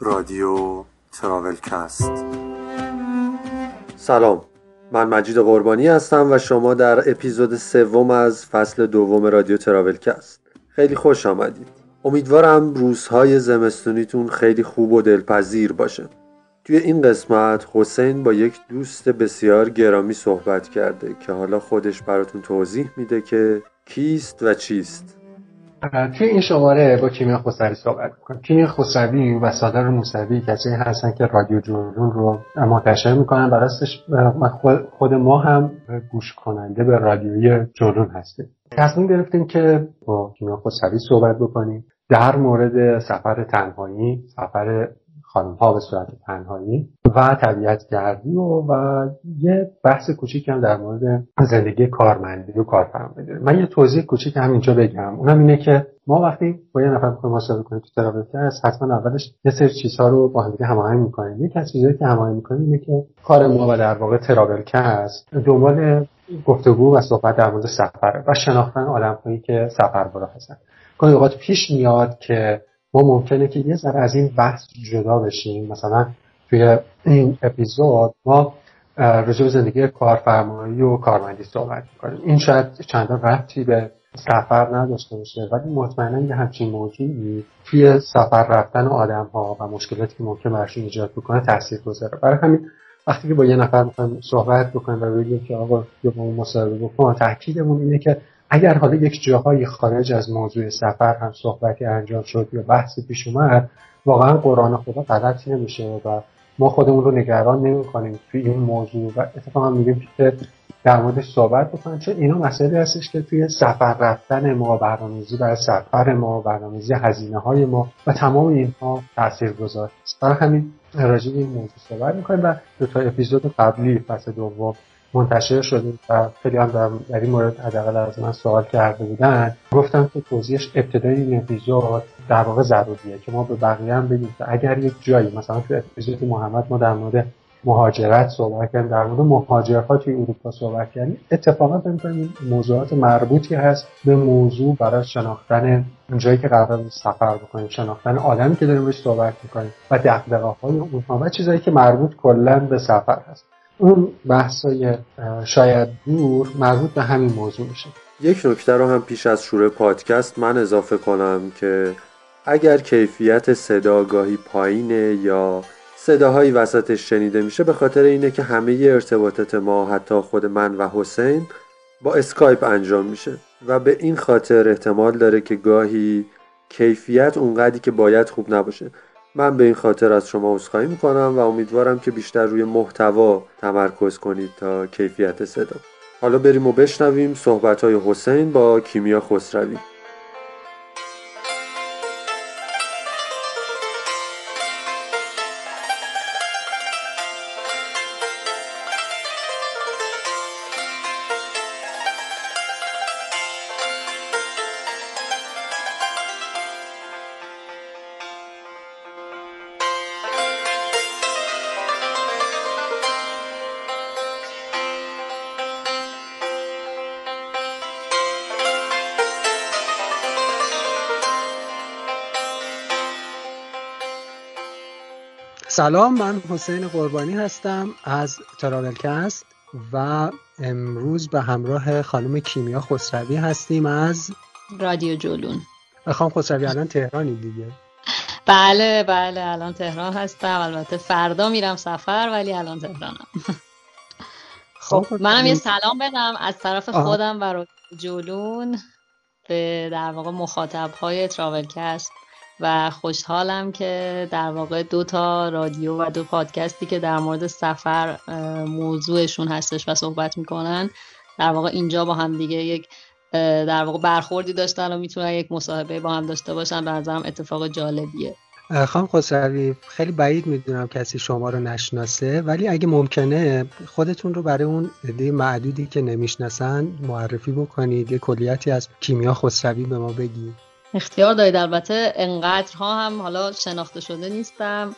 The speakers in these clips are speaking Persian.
رادیو تراولکست. سلام. من مجید قربانی هستم و شما در اپیزود سوم از فصل دوم رادیو تراولکست. خیلی خوش آمدید. امیدوارم روزهای زمستونیتون خیلی خوب و دلپذیر باشه. توی این قسمت حسین با یک دوست بسیار گرامی صحبت کرده که حالا خودش براتون توضیح میده که کیست و چیست. توی این شماره با کیمیا خسروی صحبت می‌کنم. کیمیا خسروی و سادر موسوی کسی هستن که رادیو جنون رو منتشر می‌کنن. و راستش خود ما هم گوش کننده به رادیوی جنون هستیم. تصمیم گرفتیم که با کیمیا خسروی صحبت بکنیم. در مورد سفر تنهایی سفر خانم ها به صورت تنهایی و طبیعت گردی و, و یه بحث کوچیک هم در مورد زندگی کارمندی و کارفرمایی داریم من یه توضیح کوچیک هم اینجا بگم. اونم اینه که ما وقتی با یه نفر می‌خوایم مصاحبه کنیم تو تراولکست حتما اولش یه سری چیزها رو با هم هماهنگ می‌کنیم. یکی از چیزهایی که هماهنگ می‌کنیم اینه که کار ما و در واقع تراولکست دنبال گفتگو و صحبت در مورد سفره و شناختن آدمهایی که سفربرا هستن. گاهی اوقات پیش میاد که ما ممکنه که یه ذره از این بحث جدا بشیم. مثلا توی این اپیزود ما به زندگی کارفرمایی و کارمندی صحبت می‌کنیم. این شاید چندان ربطی به سفر نداشته باشه ولی مطمئنا یه همچین موضوعی توی سفر رفتن آدم ها و مشکلاتی که ممکن براشون ایجاد بکنه تاثیر گذاره. برای همین وقتی که با یه نفر می‌خوایم صحبت بکنیم و بگیم که آقا یا با اون مصاحبه بکن تاکیدمون اینه که اگر حالا یک جاهایی خارج از موضوع سفر هم صحبتی انجام شد یا بحثی پیش اومد واقعا قرآن خدا غلط نمیشه و ما خودمون رو نگران نمی کنیم توی این موضوع و اتفاقا میگیم که در موردش صحبت بکنیم چون اینا مسئله هستش که توی سفر رفتن ما برنامه‌ریزی برای سفر ما برنامه‌ریزی هزینه های ما و تمام اینها تاثیر گذار برای همین راجع این موضوع صحبت می‌کنیم و دو تا اپیزود قبلی فصل دوم منتشر شدیم و خیلی هم در, این مورد حداقل از من سوال کرده بودن. گفتم که توضیحش ابتدای این اپیزود در واقع ضروریه که ما به بقیه هم بگیم که اگر یک جایی مثلا تو اپیزود محمد ما در مورد مهاجرت صحبت کردیم در مورد مهاجرها توی اروپا صحبت کردیم اتفاقا فکر موضوعات مربوطی هست به موضوع برای شناختن جایی که قرار سفر بکنیم شناختن آدمی که داریم بهش صحبت می‌کنیم و دقدقه های اونها و چیزهایی که مربوط کلا به سفر هست. اون بحثای شاید دور مربوط به همین موضوع میشه. یک نکته رو هم پیش از شروع پادکست من اضافه کنم که اگر کیفیت صدا گاهی پایینه یا صداهایی وسطش شنیده میشه به خاطر اینه که همه ارتباطات ما حتی خود من و حسین با اسکایپ انجام میشه و به این خاطر احتمال داره که گاهی کیفیت اونقدری که باید خوب نباشه. من به این خاطر از شما عذرخواهی می‌کنم و امیدوارم که بیشتر روی محتوا تمرکز کنید تا کیفیت صدا. حالا بریم و بشنویم صحبت های حسین با کیمیا خسروی. سلام من حسین قربانی هستم از تراولکست و امروز به همراه خانم کیمیا خسروی هستیم از رادیو جولون. خانم خسروی الان تهرانی دیگه. بله بله الان تهران هستم. البته فردا میرم سفر ولی الان تهرانم. خب منم یه سلام بدم از طرف خودم و جولون به در واقع مخاطب های تراولکست و خوشحالم که در واقع دو تا رادیو و دو پادکستی که در مورد سفر موضوعشون هستش و صحبت می‌کنن در واقع اینجا با هم دیگه یک در واقع برخوردی داشتن و می‌تونن یک مصاحبه با هم داشته باشن به نظرم اتفاق جالبیه. خانم خسروی خیلی بعید می‌دونم کسی شما رو نشناسه ولی اگه ممکنه خودتون رو برای اون عده معدودی که نمی‌شناسن معرفی بکنید. یه کلیتی از کیمیا خسروی به ما بگید. اختیار دارید. البته انقدرها هم حالا شناخته شده نیستم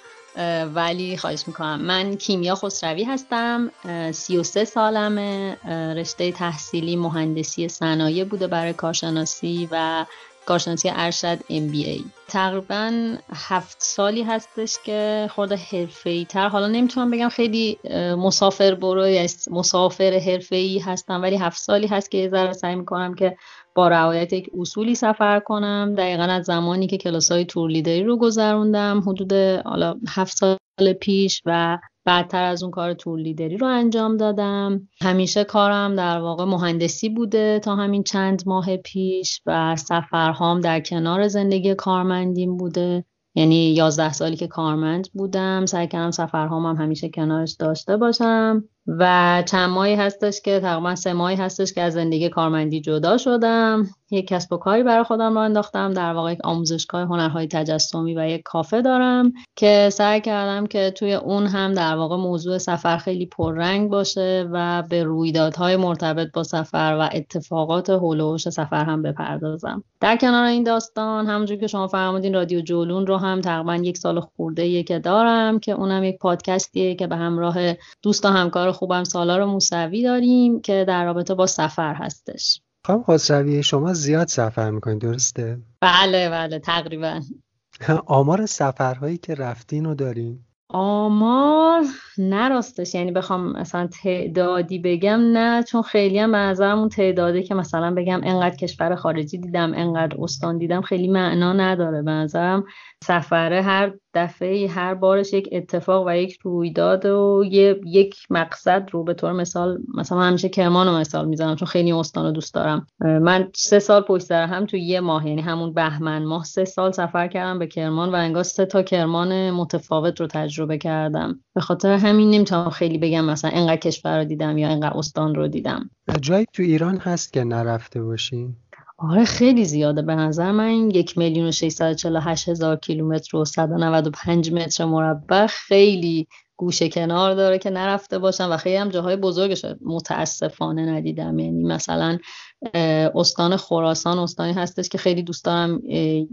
ولی خواهش می‌کنم. من کیمیا خسروی هستم 33 سالمه رشته تحصیلی مهندسی صنایع بوده برای کارشناسی و کارشناسی ارشد MBA تقریبا هفت سالی هستش که خورده حرفه‌ای تر حالا نمی‌تونم بگم خیلی مسافر برو یا مسافر حرفه‌ای هستم ولی هفت سالی هست که یه ذره سعی می‌کنم که با رعایت یک اصولی سفر کنم. دقیقا از زمانی که کلاس های تور لیدری رو گذروندم حدود حالا هفت سال پیش و بعدتر از اون کار تور لیدری رو انجام دادم. همیشه کارم در واقع مهندسی بوده تا همین چند ماه پیش و سفرهام در کنار زندگی کارمندیم بوده. یعنی یازده سالی که کارمند بودم سعی کردم سفرهام هم همیشه کنارش داشته باشم. و چند ماهی هستش که تقریبا سه ماهی هستش که از زندگی کارمندی جدا شدم. یک کسب و کاری برای خودم را انداختم. در واقع یک آموزشگاه هنرهای تجسمی و یک کافه دارم که سعی کردم که توی اون هم در واقع موضوع سفر خیلی پررنگ باشه و به رویدادهای مرتبط با سفر و اتفاقات حول سفر هم بپردازم. در کنار این داستان همونجور که شما فرمودین رادیو جولون رو هم تقریبا یک سال خورده که دارم که اونم یک پادکستیه که به همراه دوست و همکار خوبم سالار موسوی داریم که در رابطه با سفر هستش خانم خسروی شما زیاد سفر می‌کنید درسته؟ بله بله تقریبا آمار سفرهایی که رفتین رو دارین؟ آمار نراستش یعنی بخوام مثلا تعدادی بگم نه چون خیلی هم اون تعدادی که مثلا بگم انقدر کشور خارجی دیدم انقدر استان دیدم خیلی معنا نداره به سفره هر دفعه هر بارش یک اتفاق و یک رویداد و یک مقصد رو به طور مثال مثلا همیشه کرمان رو مثال می‌زنم چون خیلی استان رو دوست دارم. من سه سال پشت سر هم تو یه ماه یعنی همون بهمن ماه سه سال سفر کردم به کرمان و انگار سه تا کرمان متفاوت رو تجربه کردم. به خاطر همین نمی‌تونم خیلی بگم مثلا انقدر کشور رو دیدم یا انقدر استان رو دیدم. جایی تو ایران هست که نرفته باشین آره خیلی زیاده. به نظر من یک میلیون و هزار کیلومتر و 195 متر مربع خیلی گوشه کنار داره که نرفته باشم و خیلی هم جاهای بزرگش متاسفانه ندیدم. یعنی مثلا استان خراسان استانی هستش که خیلی دوست دارم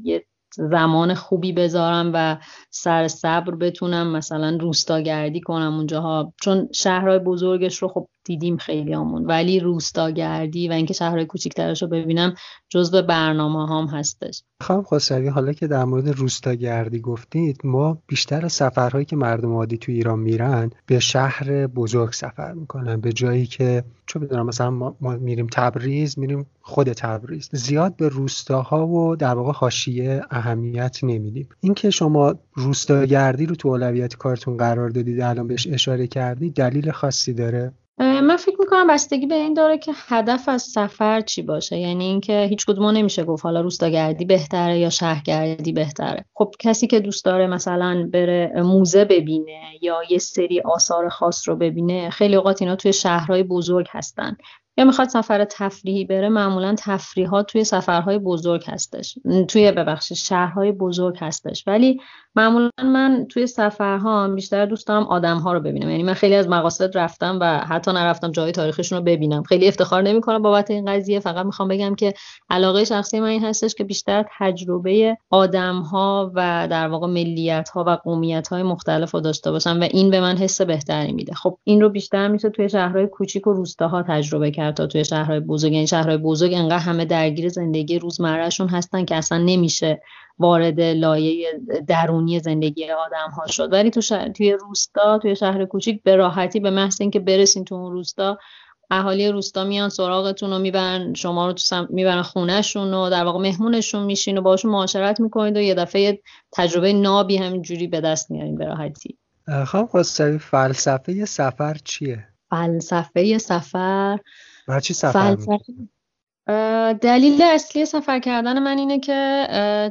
یه زمان خوبی بذارم و سر صبر بتونم مثلا روستاگردی کنم اونجاها. چون شهرهای بزرگش رو خب دیدیم خیلی همون ولی روستاگردی و اینکه شهرهای کوچیکترش رو ببینم جزو برنامه هم هستش. خانم خسروی حالا که در مورد روستاگردی گفتید ما بیشتر سفرهایی که مردم عادی تو ایران میرن به شهر بزرگ سفر می‌کنن. به جایی که چون بدونم مثلا ما, میریم تبریز میریم خود تبریز. زیاد به روستاها و در واقع حاشیه اهمیت نمیدیم. اینکه شما روستاگردی رو تو اولویت کارتون قرار دادید الان بهش اشاره کردی دلیل خاصی داره؟ من فکر می‌کنم بستگی به این داره که هدف از سفر چی باشه. یعنی اینکه هیچ کدوم نمیشه گفت حالا روستاگردی بهتره یا شهرگردی بهتره. خب کسی که دوست داره مثلا بره موزه ببینه یا یه سری آثار خاص رو ببینه خیلی اوقات اینا توی شهرهای بزرگ هستن. یا می‌خواد سفر تفریحی بره معمولا تفریحات توی سفرهای بزرگ هستش. توی ببخشید شهرهای بزرگ هستش. ولی معمولا من توی سفرها بیشتر دوست دارم آدم ها رو ببینم. یعنی من خیلی از مقاصد رفتم و حتی نرفتم جای تاریخشون رو ببینم. خیلی افتخار نمی‌کنم بابت این قضیه. فقط می‌خوام بگم که علاقه شخصی من این هستش که بیشتر تجربه آدم ها و در واقع ملیت ها و قومیت های مختلف رو داشته باشم و این به من حس بهتری میده. خب این رو بیشتر میشه توی شهرهای کوچیک و روستاها تجربه کرد تا توی شهرهای بزرگ. یعنی شهرهای بزرگ انقدر همه درگیر زندگی روزمرهشون هستن که اصلا نمیشه وارد لایه درونی زندگی آدم ها شد. ولی تو توی روستا توی شهر کوچیک به راحتی به محض اینکه برسین تو اون روستا اهالی روستا میان سراغتون و می‌برن شما رو تو سم... می‌برن خونهشون و در واقع مهمونشون میشین و باشون معاشرت می‌کنید و یه دفعه تجربه نابی همینجوری به دست میارین به راحتی. خب خواستوی فلسفه سفر چیه؟ فلسفه سفر برای چی سفر فلسفه... دلیل اصلی سفر کردن من اینه که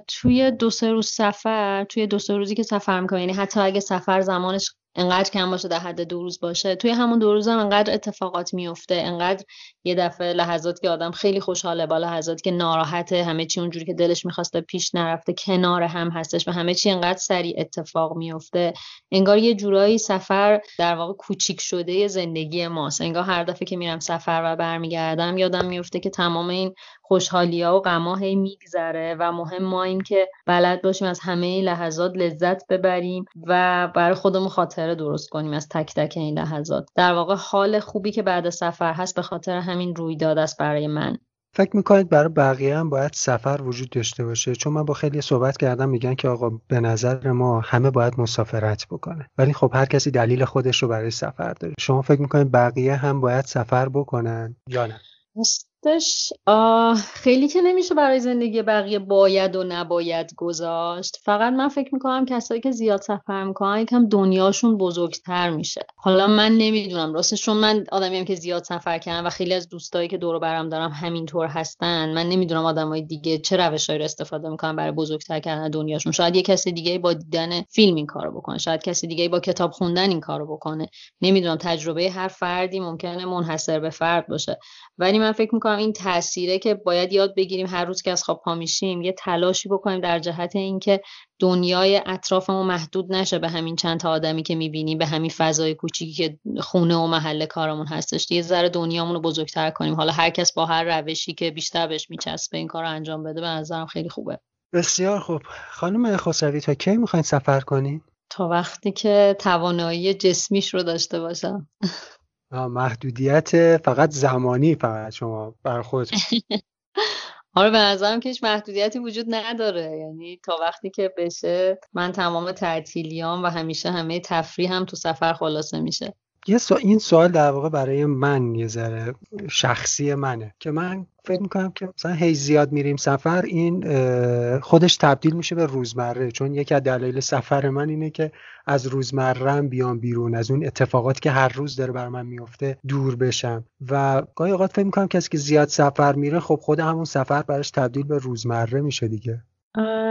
توی دو سه روز سفر توی دو سه روزی که سفر می‌کنم یعنی حتی اگه سفر زمانش انقدر کم باشه در حد دو روز باشه توی همون دو روز هم انقدر اتفاقات میفته انقدر یه دفعه لحظات که آدم خیلی خوشحاله با لحظاتی که ناراحته همه چی اونجوری که دلش می‌خواسته پیش نرفته کنار هم هستش و همه چی انقدر سریع اتفاق میفته انگار یه جورایی سفر در واقع کوچیک شده زندگی ماست. انگار هر دفعه که میرم سفر و برمیگردم یادم میفته که تمام این خوشحالی ها و غما هی میگذره و مهم ما این که بلد باشیم از همه لحظات لذت ببریم و برای خودمون خاطره درست کنیم از تک تک این لحظات. در واقع حال خوبی که بعد سفر هست به خاطر همین رویداد است برای من. فکر می‌کنید برای بقیه هم باید سفر وجود داشته باشه؟ چون من با خیلی صحبت کردم میگن که آقا به نظر ما همه باید مسافرت بکنه. ولی خب هر کسی دلیل خودش رو برای سفر داره. شما فکر می‌کنید بقیه هم باید سفر بکنن یا نه؟ راستش خیلی که نمیشه برای زندگی بقیه باید و نباید گذاشت. فقط من فکر می‌کنم کسایی که زیاد سفر می‌کنن یکم دنیاشون بزرگتر میشه. حالا من نمی‌دونم راستش چون من آدمیم که زیاد سفر کردم و خیلی از دوستایی که دور برم دارم همینطور هستن من نمی‌دونم آدمای دیگه چه روشهایی رو استفاده می‌کنن برای بزرگتر کردن دنیاشون. شاید یه کسی دیگه با دیدن فیلم این کارو بکنه شاید کسی دیگه با کتاب خوندن این کارو بکنه. نمی‌دونم تجربه هر فردی ممکنه منحصر به فرد باشه. ولی من فکر می‌کنم این تاثیره که باید یاد بگیریم هر روز که از خواب پا میشیم یه تلاشی بکنیم در جهت اینکه دنیای اطرافمون محدود نشه به همین چند تا آدمی که می‌بینیم به همین فضای کوچیکی که خونه و محل کارمون هستش. یه ذره دنیامون رو بزرگتر کنیم. حالا هر کس با هر روشی که بیشتر بهش میچسبه این کار رو انجام بده به نظرم خیلی خوبه. بسیار خوب. خانم خسروی تا کی می‌خواین سفر کنین؟ تا وقتی که توانایی جسمیش رو داشته باشم. محدودیت فقط زمانی فقط شما بر خود آره به نظرم که هیچ محدودیتی وجود نداره. یعنی تا وقتی که بشه من تمام تعطیلیام و همیشه همه تفریح هم تو سفر خلاصه میشه. یه این سوال در واقع برای من یه ذره شخصی منه که من فکر می‌کنم که مثلا هی زیاد میریم سفر این خودش تبدیل میشه به روزمره. چون یکی از دلایل سفر من اینه که از روزمرم بیام بیرون از اون اتفاقاتی که هر روز داره بر من میفته دور بشم. و گاهی اوقات فکر می‌کنم کسی که زیاد سفر میره خب خود همون سفر براش تبدیل به روزمره میشه دیگه.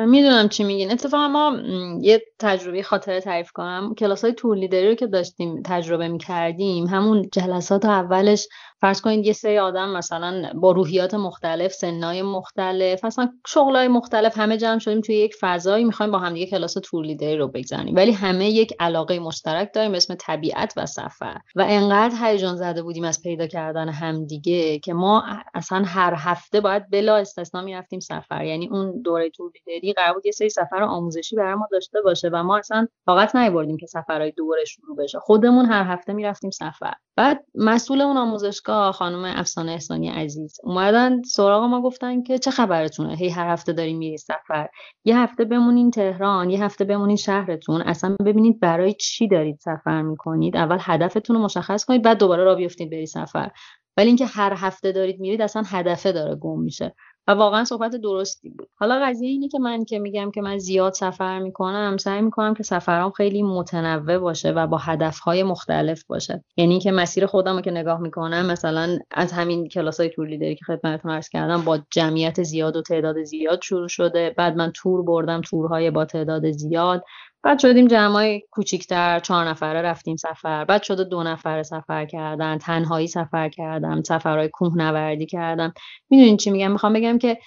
می‌دونم چی میگین. اتفاقا ما یه تجربه خاطره تعریف کنم. کلاس های تور لیدری رو که داشتیم تجربه می‌کردیم همون جلسات اولش فرض کنید یه سری آدم مثلا با روحیات مختلف سنای مختلف اصلا شغلای مختلف همه جمع شدیم توی یک فضایی می‌خوایم با هم دیگه کلاس تور لیدری رو بگذاریم. ولی همه یک علاقه مشترک داریم اسم طبیعت و سفر. و انقدر هیجان زده بودیم از پیدا کردن همدیگه که ما اصلا هر هفته باید بلا استثنا می‌رفتیم سفر. یعنی اون دوره تور لیدری قرار بود یه سری سفر آموزشی برای ما داشته باشه و ما اصلا فقط نیوردیم که سفرهای دوره شروع بشه. خودمون هر هفته می‌رفتیم سفر. بعد مسئول اون آموزشگاه خانم افسانه احسانی عزیز. اومدن سراغ ما گفتن که چه خبرتونه؟ هی هر هفته داریم میری سفر. یه هفته بمونین تهران یه هفته بمونین شهرتون. اصلا ببینید برای چی دارید سفر می‌کنید؟ اول هدفتون رو مشخص کنید بعد دوباره را بیفتید بری سفر. ولی اینکه هر هفته دارید میرید اصلا هدفه داره گم میشه. و واقعا صحبت درستی بود. حالا قضیه اینه که من که میگم که من زیاد سفر می‌کنم سعی می‌کنم که سفرام خیلی متنوع باشه و با هدفهای مختلف باشه. یعنی که مسیر خودم رو که نگاه می‌کنم مثلا از همین کلاس های تور لیدری که خدمتتون عرض کردم با جمعیت زیاد و تعداد زیاد شروع شده. بعد من تور بردم تورهای با تعداد زیاد. بعد شدیم جمعای کوچیکتر چهار نفره رفتیم سفر. بعد شده دو نفره سفر کردن تنهایی سفر کردم سفرهای کوهنوردی کردم. می‌دونین چی میگم؟ می‌خوام بگم که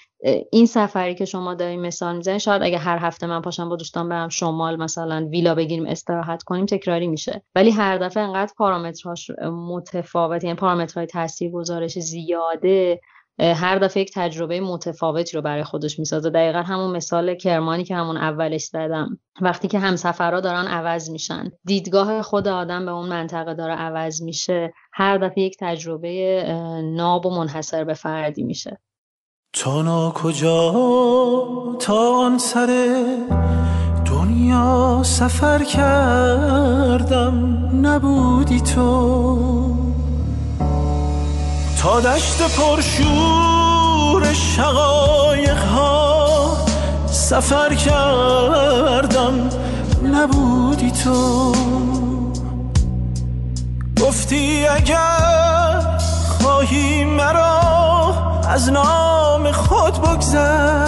این سفری که شما دارین مثال می‌زنین شاید اگه هر هفته من پاشم با دوستان برم شمال مثلا ویلا بگیریم استراحت کنیم تکراری میشه. ولی هر دفعه انقدر پارامترهاش متفاوت یعنی پارامترهای تاثیر گزارش زیاده. هر دفعه یک تجربه متفاوتی رو برای خودش می‌سازه. دقیقا همون مثال کرمانی که همون اولش زدم. وقتی که همسفرها دارن عوض میشن. دیدگاه خود آدم به اون منطقه داره عوض میشه. هر دفعه یک تجربه ناب و منحصر به فردی میشه. تا کجا تا آن سر دنیا سفر کردم نبودی تو. دشت پرشور شقایق ها سفر کردم نبودی تو. گفتی اگر خواهی مرا از نام خود بگذر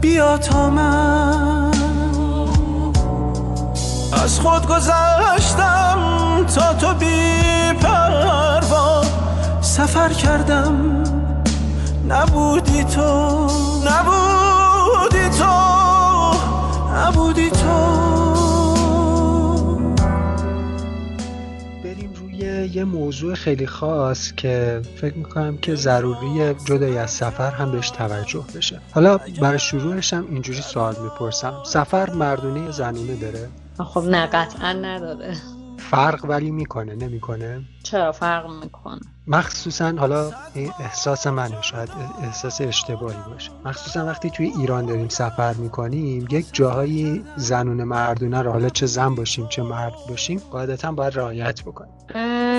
بیا تا من. از خود گذشتم تا تو بی پروا. سفر کردم نبودی تو نبودی تو نبودی تو. بریم روی یه موضوع خیلی خاص که فکر می‌کنم که ضروری جدای از سفر هم بهش توجه بشه. حالا برای شروعش هم اینجوری سوال می‌پرسم. سفر مردونه زنونه داره؟ خب نه قطعا نداره. فرق ولی می‌کنه نمی‌کنه؟ چرا فرق می‌کنه؟ مخصوصا حالا احساس منه شاید احساس اشتباهی باشه. مخصوصا وقتی توی ایران داریم سفر می‌کنیم یک جاهایی زنون مردونه رو حالا چه زن باشیم چه مرد باشیم قاعدتا باید رعایت بکنیم.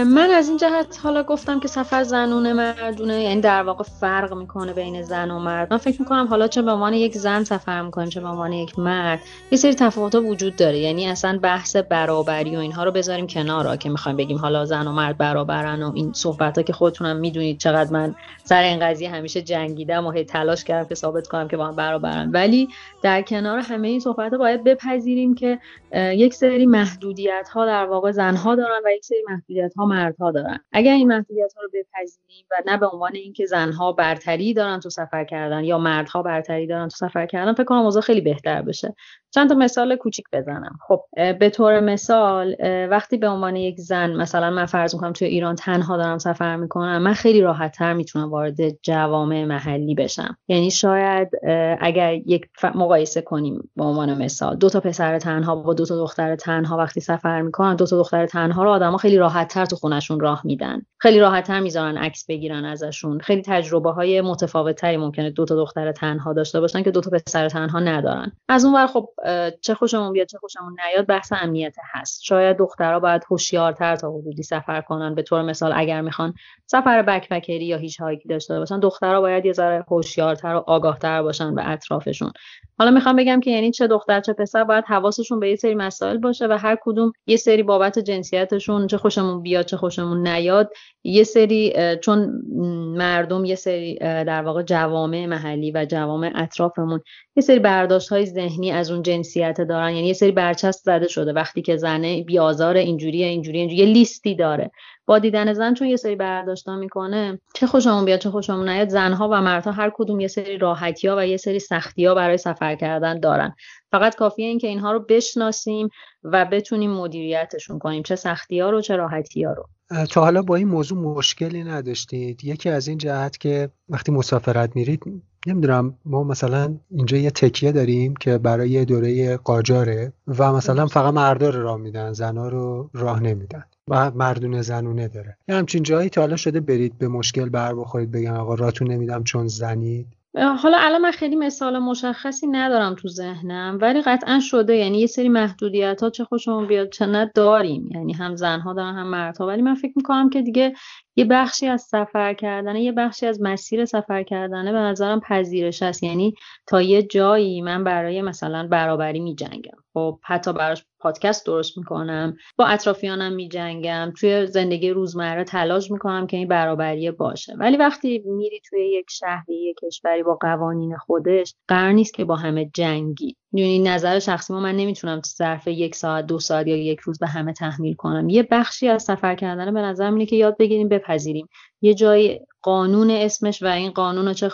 من از این جهت حالا گفتم که سفر زنونه مردونه یعنی در واقع فرق می‌کنه بین زن و مرد. من فکر می‌کنم حالا چه به عنوان یک زن سفر می‌کنه چه به عنوان یک مرد یه سری تفاوت وجود داره. یعنی اصلا بحث برابری و اینها رو بذاریم کنار که می‌خوایم بگیم حالا زن و مرد برابرن و این صحبت که خودتونم می‌دونید چقدر من سر این قضیه همیشه جنگیدم و هی تلاش کردم که ثابت کنم که با هم برابرن. ولی در کنار همه این صحبت باید بپذیریم که یک سری محدودیت ها در واقع زنها دارن و یک سری محدودیت ها مردها دارن. اگر این محدودیت ها رو بپذیریم و نه به عنوان اینکه زنها برتری دارن تو سفر کردن یا مردها برتری دارن تو سفر کردن فکر کنم اوضاع خیلی بهتر بشه. چند تا مثال کوچیک بزنم. خب به طور مثال وقتی به عنوان یک زن مثلا من فرض می‌کنم توی ایران تنها دارم سفر می‌کنم من خیلی راحت تر می‌تونم وارد جوامع محلی بشم. یعنی شاید اگر یک مقایسه کنیم به عنوان مثال دو تا پسر تنها با دو تا دختر تنها وقتی سفر می‌کنن دو تا دختر تنها رو آدما خیلی راحت تر تو خونشون راه میدن. خیلی راحت تر می‌ذارن عکس بگیرن ازشون. خیلی تجربه های متفاوت تری ممکنه دو تا دختر تنها داشته باشن که دو تا پسر تنها ندارن. از اون خب چه خوشمون بیاد چه خوشمون نیاد بحث امنیت هست. شاید دخترها باید هوشیارتر تا حدودی سفر کنن. به طور مثال اگر می‌خوان سفر بکپکری یا هیچ هایکی داشته باشن دخترها باید یه ذره هوشیارتر و آگاهتر باشن به اطرافشون. حالا می‌خوام بگم که یعنی چه دختر چه پسر باید حواسشون به یه سری مسائل باشه و هر کدوم یه سری بابت جنسیتشون چه خوشمون بیاد چه خوشمون نیاد یه سری چون مردم یه سری در واقع جوامع محلی و جوامع اطرافمون یه سری برداشت های ذهنی از اون جنسیت دارن. یعنی یه سری برچسب زده شده. وقتی که زنه بیازار اینجوری اینجوری اینجوری یه لیستی داره. با دیدن زن چون یه سری برداشتا می‌کنه چه خوشمون بیاد چه خوشمون نیاد زنها و مردها هر کدوم یه سری راحتی ها و یه سری سختی ها برای سفر کردن دارن. فقط کافیه این که اینها رو بشناسیم و بتونیم مدیریتشون کنیم. چه سختی ها رو چه راحتی ها رو. تا حالا با این موضوع مشکلی نداشتید. یکی از این جهت که وقتی مسافرت میرید نمی‌دونم ما مثلا اینجا یه تکیه داریم که برای دوره قاجاره و مثلا فقط مردا رو راه میدن زنا رو راه نمیدن و مردونه زنونه داره. یه همچین جایی تا حالا شده برید به مشکل بر بخورید بگم آقا راتون نمیدم چون زنید. حالا الان من خیلی مثال مشخصی ندارم تو ذهنم ولی قطعا شده. یعنی یه سری محدودیت ها چه خوشمون بیاد چه نه داریم. یعنی هم زنها دارن هم مردها. ولی من فکر می‌کنم که دیگه یه بخشی از سفر کردنه یه بخشی از مسیر سفر کردنه به نظرم پذیرش هست. یعنی تا یه جایی من برای مثلا برابری می جنگم خب حتی براش پادکست درست می‌کنم با اطرافیانم میجنگم توی زندگی روزمره تلاش می‌کنم که این برابری باشه. ولی وقتی میری توی یک شهری یک کشوری با قوانین خودش قرار نیست که با همه جنگی. یعنی نظر شخصی ما من نمی‌تونم ظرف یک ساعت دو ساعت یا یک روز به همه تحمیل کنم. یه بخشی از سفر کردن به نظر اینه که یاد بگیریم بپذیریم. یه جای قانون اسمش و این قانون رو چه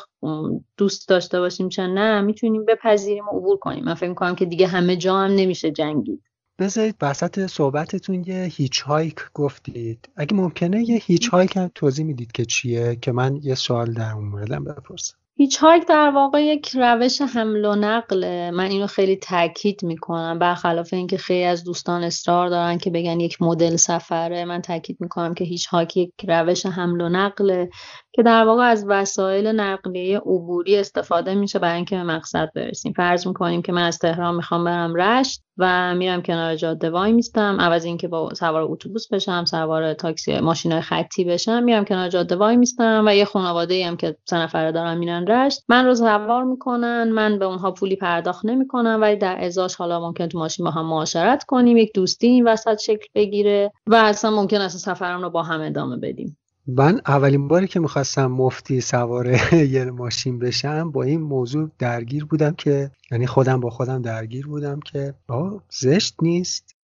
دوست داشته باشیم چه نه می‌تونیم بپذیریم و عبور کنیم. من فکر می‌کنم که دیگه همه جا هم نمیشه جنگید. بذارید وسط صحبتتون یه hitchhike گفتید. اگه ممکنه یه hitchhike هم توضیح می‌دید که چیه که من یه سوال در اون موردم بپرسم. hitchhike در واقع یک روش حمل و نقله من اینو خیلی تاکید می‌کنم برخلاف اینکه خیلی از دوستان اصرار دارن که بگن یک مدل سفره. من تاکید می‌کنم که hitchhike یک روش حمل و نقله که در واقع از وسایل نقلیه عبوری استفاده میشه برای اینکه به مقصد برسیم. فرض می‌کنیم که من از تهران می‌خوام برم رشت و میرم کنار جاده وای میستم. عوض اینکه با سوار اتوبوس بشم سوار تاکسی ماشین خطی بشم میرم کنار جاده وای میستم. و یه خانواده ای هم که سه نفره دارن میرن رشت من رو سوار می‌کنن من به اونها پولی پرداخت نمی‌کنم. ولی در ازاش حالا ممکن تو ماشین با هم معاشرت کنیم یک دوستی این وسط شکل بگیره و اصلا ممکن است سفرم رو با هم ادامه بدیم. من اولین باری که می‌خواستم مفتی سوار یه ماشین بشم با این موضوع درگیر بودم که یعنی خودم با خودم درگیر بودم که آه زشت نیست.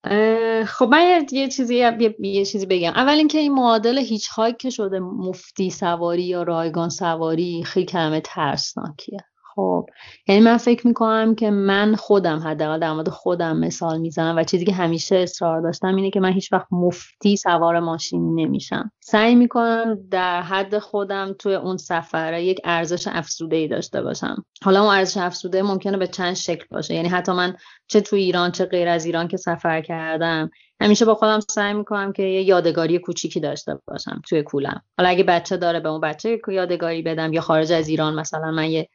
خب من یه چیزی یه, یه چیزی بگم. اول اینکه این معادل هیچ که شده مفتی سواری یا رایگان سواری خیلی کلمه ترسناکیه. خب یعنی من فکر می‌کنم که من خودم حداقل در مورد خودم مثال می‌زنم و چیزی که همیشه اصرار داشتم اینه که من هیچ وقت مفتی سوار ماشین نمیشم. سعی می‌کنم در حد خودم توی اون سفره یک ارزش افزوده ای داشته باشم. حالا اون ارزش افزوده ممکنه به چند شکل باشه. یعنی حتی من چه تو ایران چه غیر از ایران که سفر کردم همیشه با خودم سعی می‌کنم که یه یادگاری کوچیکی داشته باشم توی کولم. حالا اگه بچه داره به اون بچه یادگاری بدم یا خارج از ایران مثلا من یه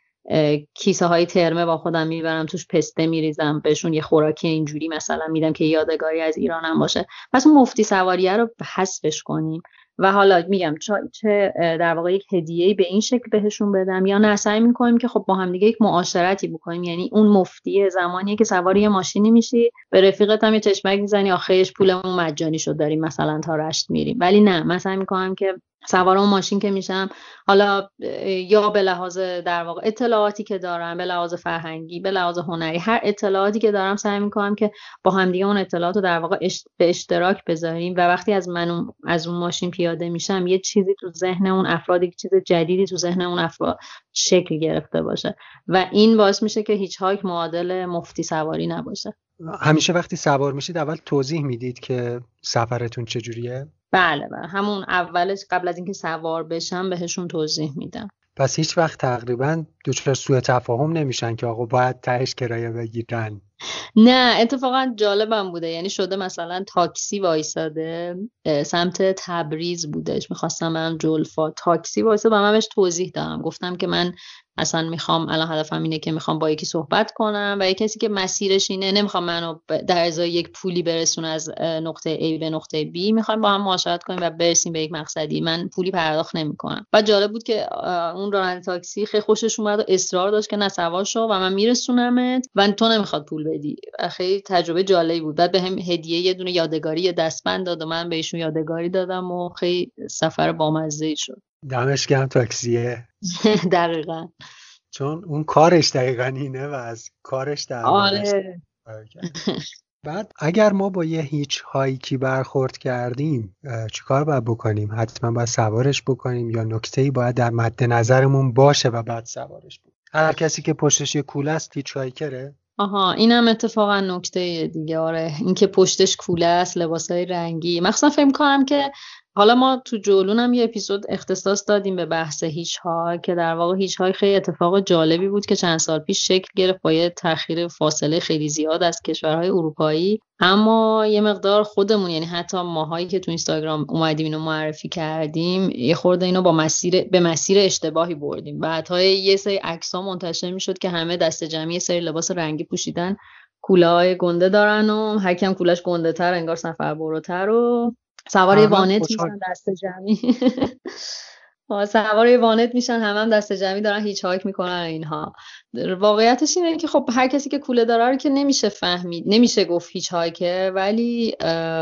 کیسه های ترمه با خودم می‌برم توش پسته میریزم بهشون یه خوراکی اینجوری مثلا میدم که یادگاری از ایرانم باشه. پس مفتی سواریه رو حذفش کنیم. و حالا میگم چه در واقع یک هدیه به این شکل بهشون بدم یا نه سعی می‌کنیم که خب با هم دیگه یک معاشرتی بکنیم. یعنی اون مفتی زمانیه که سواری یه ماشینی میشی به رفیقت هم یه چشمک می‌زنی آخرش پولمون مجانی شد داریم مثلا تا رشت میریم. ولی نه من سعی می‌کنم که سوار اون ماشین که میشم. حالا یا به لحاظ در واقع اطلاعاتی که دارم به لحاظ فرهنگی به لحاظ هنری هر اطلاعاتی که دارم سعی می‌کنم که با همدیگه اون اطلاعات رو در واقع به اشتراک بذاریم و وقتی از من از اون ماشین پیاده میشم یه چیزی تو ذهن اون افراد یک چیز جدیدی تو ذهن اون افراد شکل گرفته باشه. و این باعث میشه که هیچ هایک معادل مفتی سواری نباشه. همیشه وقتی سوار میشید اول توضیح می‌دید که سفرتون چجوریه؟ بله بله. همون اولش قبل از اینکه سوار بشم بهشون توضیح میدم. پس هیچ وقت تقریبا دچار سوء تفاهم نمیشن که آقا باید تهش کرایه بگیرن. نه اتفاقا جالبم بوده. یعنی شده مثلا تاکسی وایساده سمت تبریز بودش. می‌خواستم من جلفا تاکسی وایساده و من بهش توضیح دادم. گفتم که من اصلا می‌خوام الان هدفم اینه که می‌خوام با یکی صحبت کنم و یک کسی که مسیرش اینه نمی‌خوام منو در ازای یک پولی برسون از نقطه A به نقطه B. می‌خوایم با هم معاشرت کنیم و برسیم به یک مقصدی. من پولی پرداخت نمی‌کنم. و جالب بود که اون راننده تاکسی خیلی خوشش اومد و اصرار داشت که نه شو و من میرسونمت و تو نمی‌خواد پول بدی. خیلی تجربه جالبی بود. بعد به هدیه یه دونه یادگاری یه دستبند داد و من بهشون یادگاری دادم و خیلی سفر بامزه شد. دمش گرم تاکسیه. دقیقا. چون اون کارش دقیقا اینه و از کارش در آره. بعد اگر ما با یه هیچ هایکی برخورد کردیم چیکار باید بکنیم؟ حتما باید سوارش بکنیم یا نکته ای باید در مد نظرمون باشه و بعد سوارش بکنیم؟ هر کسی که پشتش یه کوله است هیچ هایکره؟ آها اینم اتفاقا نکته دیگه. آره اینکه پشتش کوله است لباسای رنگی. مخصوصا فکر کنم که حالا ما تو جولون هم یه اپیزود اختصاص دادیم به بحث هیچ ها که در واقع هیچ های خیلی اتفاق جالبی بود که چند سال پیش شکل گرفت با یه تاخیر فاصله خیلی زیاد از کشورهای اروپایی. اما یه مقدار خودمون یعنی حتی ماهایی که تو اینستاگرام اومدیم اینو معرفی کردیم یه خورده اینو با مسیر به مسیر اشتباهی بردیم. بعدها یه سری عکس ها منتشر می‌شد که همه دست جمعی یه سری لباس رنگی پوشیدن. کوله های گنده دارن و هر کم کولش گنده تر انگار سفر بروتر و سوار وانت میشن دست جمعی. سوار وانت میشن همه هم دست جمعی دارن هیچ هایک می‌کنن اینها. واقعیتش اینه که خب هر کسی که کوله داره رو که نمیشه فهمید نمیشه گفت هیچ هایکه ولی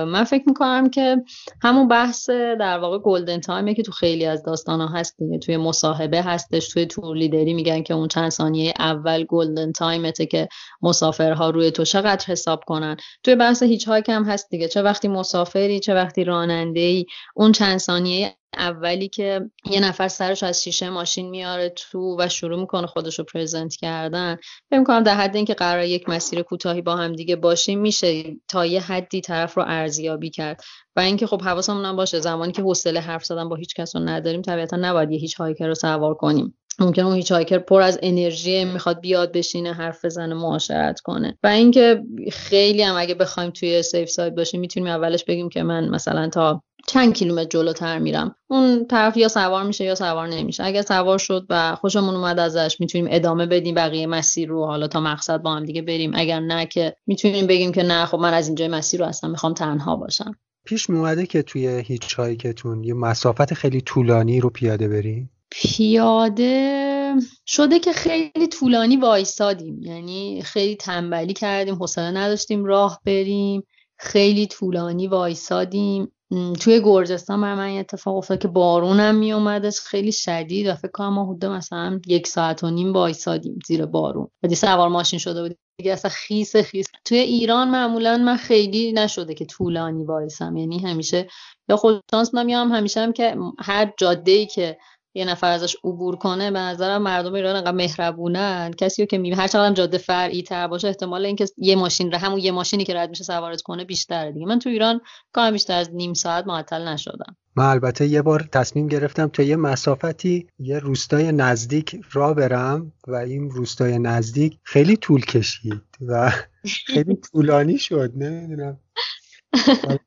من فکر می‌کنم که همون بحث در واقع golden time ه که تو خیلی از داستان ها هست دیگه توی مصاحبه هستش توی tour leader ی میگن که اون چند ثانیه اول golden time ته که مسافرها روی تو چقدر حساب کنن. توی بحث hitchhike هست دیگه. چه وقتی مسافری چه وقتی راننده ای اون چند ثانیه اولی که یه نفر سرش از شیشه ماشین میاره تو و شروع می‌کنه خودش رو present کردن. فکر کنم در حد اینکه قرار یک مسیر کوتاهی با هم دیگه باشیم میشه تا یه حدی طرف رو ارزیابی کرد. و اینکه خب حواسمون هم باشه زمانی که حوصله حرف زدن با هیچ کس رو نداریم طبیعتا نباید یه hitchhiker رو سوار کنیم. ممکن اون hitchhiker پر از انرژی می‌خواد بیاد بشینه حرف بزنه معاشرت کنه. و اینکه خیلی هم اگه بخوایم توی safe side باشیم می‌تونیم اولش بگیم که من مثلا تا چند کیلومتر جلوتر میرم. اون طرف یا سوار میشه یا سوار نمیشه. اگر سوار شد و خوشمون اومد ازش می‌تونیم ادامه بدیم بقیه مسیر رو. حالا تا مقصد با هم دیگه بریم. اگر نه که می‌تونیم بگیم که نه خب من از اینجای مسیر رو اصلا می‌خوام تنها باشم. پیش میومده که توی هیچ هایکتون یه مسافت خیلی طولانی رو پیاده بریم پیاده شده که خیلی طولانی وایسادیم. یعنی خیلی تنبلی کردیم حوصله نداشتیم راه بریم. خیلی طولانی وایسادیم. توی گرجستان بر من اتفاق افتاد که بارونم می اومدش خیلی شدید و فکر کنم ما حدود مثلا یک ساعت و نیم وایسادیم زیر بارون. و سوار ماشین شده بود دیگه اصلا خیس خیس. توی ایران معمولا من خیلی نشده که طولانی وایسم. یعنی همیشه یا خود شانس نمیام همیشه هم که هر جاده ای که یه نفر ازش عبور کنه به نظرم مردم ایران انقدر مهربونن. کسی که می هر چقدر جاده فرعی تر باشه احتمال اینکه یه ماشین رو همون یه ماشینی که رد میشه سوارت کنه بیشتره دیگه. من تو ایران کار بیشتر از نیم ساعت معطل نشدم. من البته یه بار تصمیم گرفتم تا یه مسافتی یه روستای نزدیک را برم و این روستای نزدیک خیلی طول کشید و خیلی طولانی شد نمی‌دونم.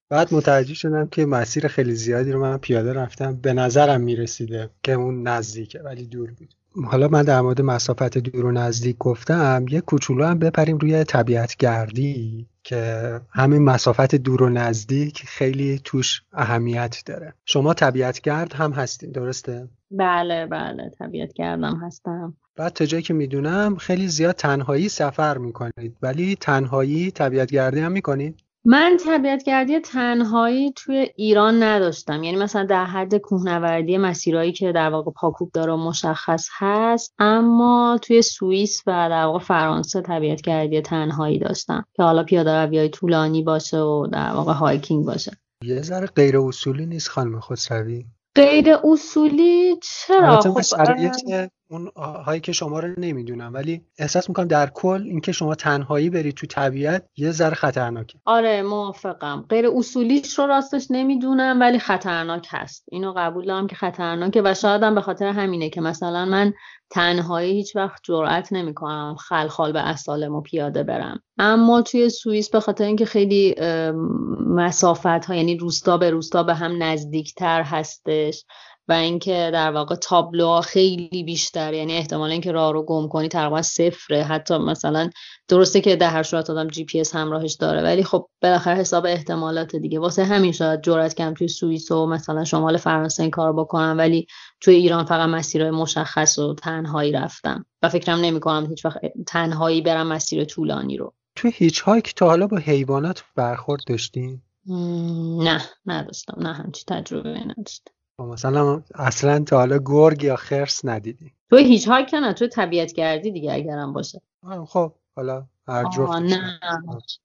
بعد متوجه شدم که مسیر خیلی زیادی رو من پیاده رفتم به نظرم می‌رسیده که اون نزدیکه ولی دور بود حالا من در مورد مسافت دور و نزدیک گفتم یه کوچولو هم بپریم روی طبیعت گردی که همین مسافت دور و نزدیک خیلی توش اهمیت داره شما طبیعت گرد هم هستین درسته؟ بله بله طبیعت گردم هستم بعد تا جایی که می‌دونم خیلی زیاد تنهایی سفر می‌کنید ولی تنهایی طبیعت گردی هم می‌کنید؟ من طبیعتگردی تنهایی توی ایران نداشتم. یعنی مثلا در حد کوهنوردی مسیرهایی که در واقع پاکوب داره مشخص هست اما توی سوئیس و در واقع فرانسه طبیعتگردی تنهایی داشتم که حالا پیاده روی طولانی باشه و در واقع هایکینگ باشه. یه ذره غیر اصولی نیست خانم خسروی؟ غیر اصولی چرا؟ خب اون هایی که شما رو نمی‌دونم. ولی احساس می‌کنم در کل اینکه شما تنهایی برید تو طبیعت یه ذره خطرناکه. آره موافقم. غیر اصولیش رو راستش نمی‌دونم ولی خطرناک هست. اینو قبول دارم که خطرناکه و شاید هم به خاطر همینه که مثلا من تنهایی هیچ وقت جرأت نمی‌کنم خلخال به اسالم و پیاده برم. اما توی سوئیس به خاطر اینکه خیلی مسافت ها یعنی روستا به روستا به هم نزدیکتر هستش و اینکه در واقع تابلوها خیلی بیشتر یعنی احتمال اینکه راه رو گم کنی تقریبا صفره. حتی مثلا درسته که در هر صورت آدم جی پی اس همراهش داره ولی خب بالاخره حساب احتمالات دیگه. واسه همین شاید جرأت کم توی سوئیس و مثلا شمال فرانسه این کار بکنم ولی توی ایران فقط مسیرهای مشخص و تنهایی رفتم. و فکرم نمی کنم هیچ وقت تنهایی برم مسیر طولانی رو. توی hitchhike تا حالا با حیوانات برخورد داشتین؟ نه نداشتم. نه همچی تجربه نداشتم. مثلا اصلا تا حالا گرگ یا خرس ندیدی تو هیچ های نه تو طبیعت گردی دیگه اگرم باشه. خب حالا هر نه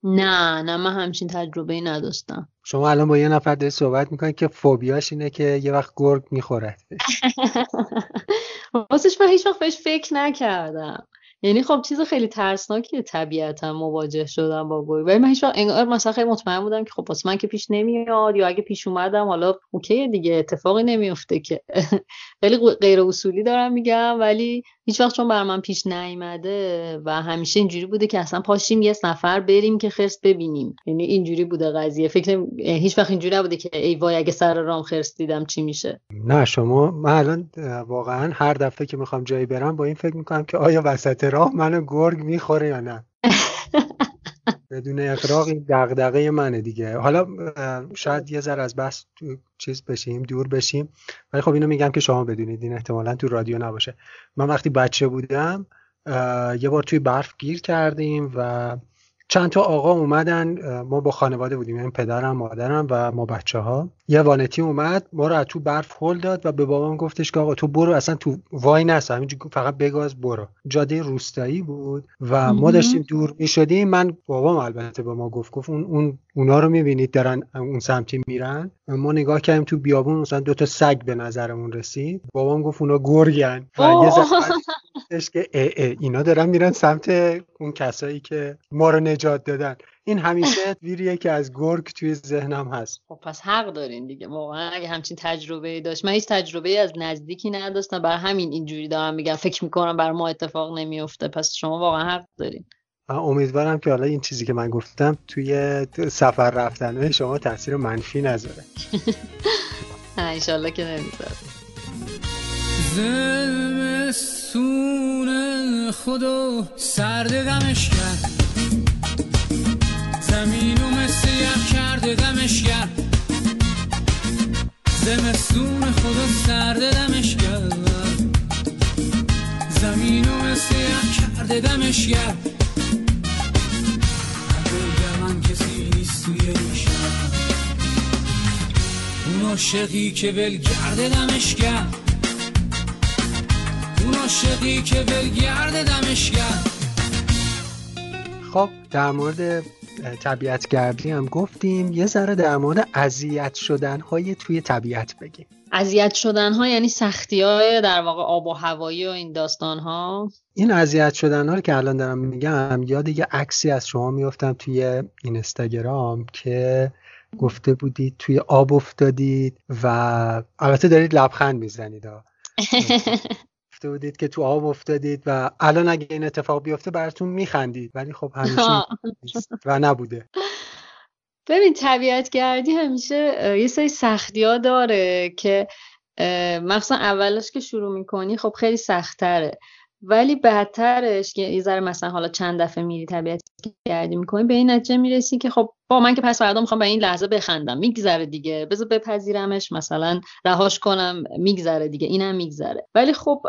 نه نه من همچین تجربه نداشتم. شما الان با یه نفر داری صحبت می‌کنید که فوبیاش اینه که یه وقت گرگ می‌خورد. واسش من هیچ وقت بهش فکر نکردم. یعنی خب چیز خیلی ترسناکیه طبیعتا مواجه شدم با گوی ولی من هیچ انگار مثلا خیلی مطمئن بودم که خب واسه من که پیش نمیاد یا اگه پیش اومدم حالا اوکی دیگه اتفاقی نمیفته که. خیلی غیر اصولی دارم میگم ولی هیچ وقت چون بر من پیش نیامده و همیشه اینجوری بوده که اصلا پاشیم یه سفر بریم که خرس ببینیم. یعنی اینجوری بوده قضیه. فکر هیچ وقت اینجوری نبوده که ای وای اگه سر رام خرس دیدم چی میشه. نه شما من الان واقعا هر دفعه که می‌خوام جایی برم با این فکر می‌کنم که آیا وسط راه منو گرگ می‌خوره یا نه؟ بدون اقراق این دغدغه منه دیگه. حالا شاید یه ذره از بحث چیز بشیم دور بشیم. ولی خب اینو میگم که شما بدونید. این احتمالا تو رادیو نباشه. من وقتی بچه بودم یه بار توی برف گیر کردیم و چند تا آقا اومدن ما با خانواده بودیم یعنی پدرم مادرم و ما بچه ها یه وانتی اومد ما رو از تو برف هل داد و به بابام گفتش که آقا تو برو اصلا تو وای نست همینجوری فقط بگاز برو. جاده روستایی بود و ما داشتیم دور می شدیم من بابام البته به ما گفت گفت اون, اون اونا رو می‌بینید دارن اون سمتی میرن. ما نگاه کردیم تو بیابون مثلا دو تا سگ به نظرمون رسید. بابام گفت اونا گرگن. و یه که اه اه اینا دارن میرن سمت اون کسایی که ما رو نجات دادن. این همیشه ویریه که از گرگ توی ذهنم هست. خب پس حق دارین دیگه. واقعا اگه همچین تجربه داشت. من هیچ تجربه از نزدیکی نداشتم. بر همین اینجوری دارم میگم. فکر می‌کنم بر ما اتفاق نمیفته پس شما واقعا حق دارین. امیدوارم که حالا این چیزی که من گفتم توی سفر رفتن شما تاثیر منفی نذاره. انشالله که نمی‌ذاره. زمستون خدا سرد دمش کرد. زمین و مثل یخ کرده دمش کرد. زمستون خدا سرد دمش کرد. زمین و مثل یخ کرده دمش کرد. شب اون عاشقی که ولگرد دمش کرد اون عاشقی که ولگرد دمش کرد خب در مورد طبیعت گردی هم گفتیم. یه ذره در مورد اذیت شدن های توی طبیعت بگیم. اذیت شدن ها یعنی سختی های در واقع آب و هوایی و این داستان ها این اذیت شدن ها رو که الان دارم میگم یاد یه عکسی از شما میفتم توی اینستاگرام که گفته بودید توی آب افتادید و البته دارید لبخند می‌زنید گفته بودید که تو آب افتادید و الان اگه این اتفاق بیفته براتون میخندید. ولی خب همیشه و نبوده. ببین طبیعت گردی همیشه یه سری سختی ها داره که مخصوصا اولش که شروع می‌کنی خب خیلی سختتره. ولی بعدترش که یه ذره مثلا حالا چند دفعه میری طبیعت گردی می‌کنی به این نتیجه می‌رسی که خب من که پس فردا می‌خوام به این لحظه بخندم. میگذره دیگه. بذار بپذیرمش. مثلا رهاش کنم. میگذره دیگه. اینم میگذره. ولی خب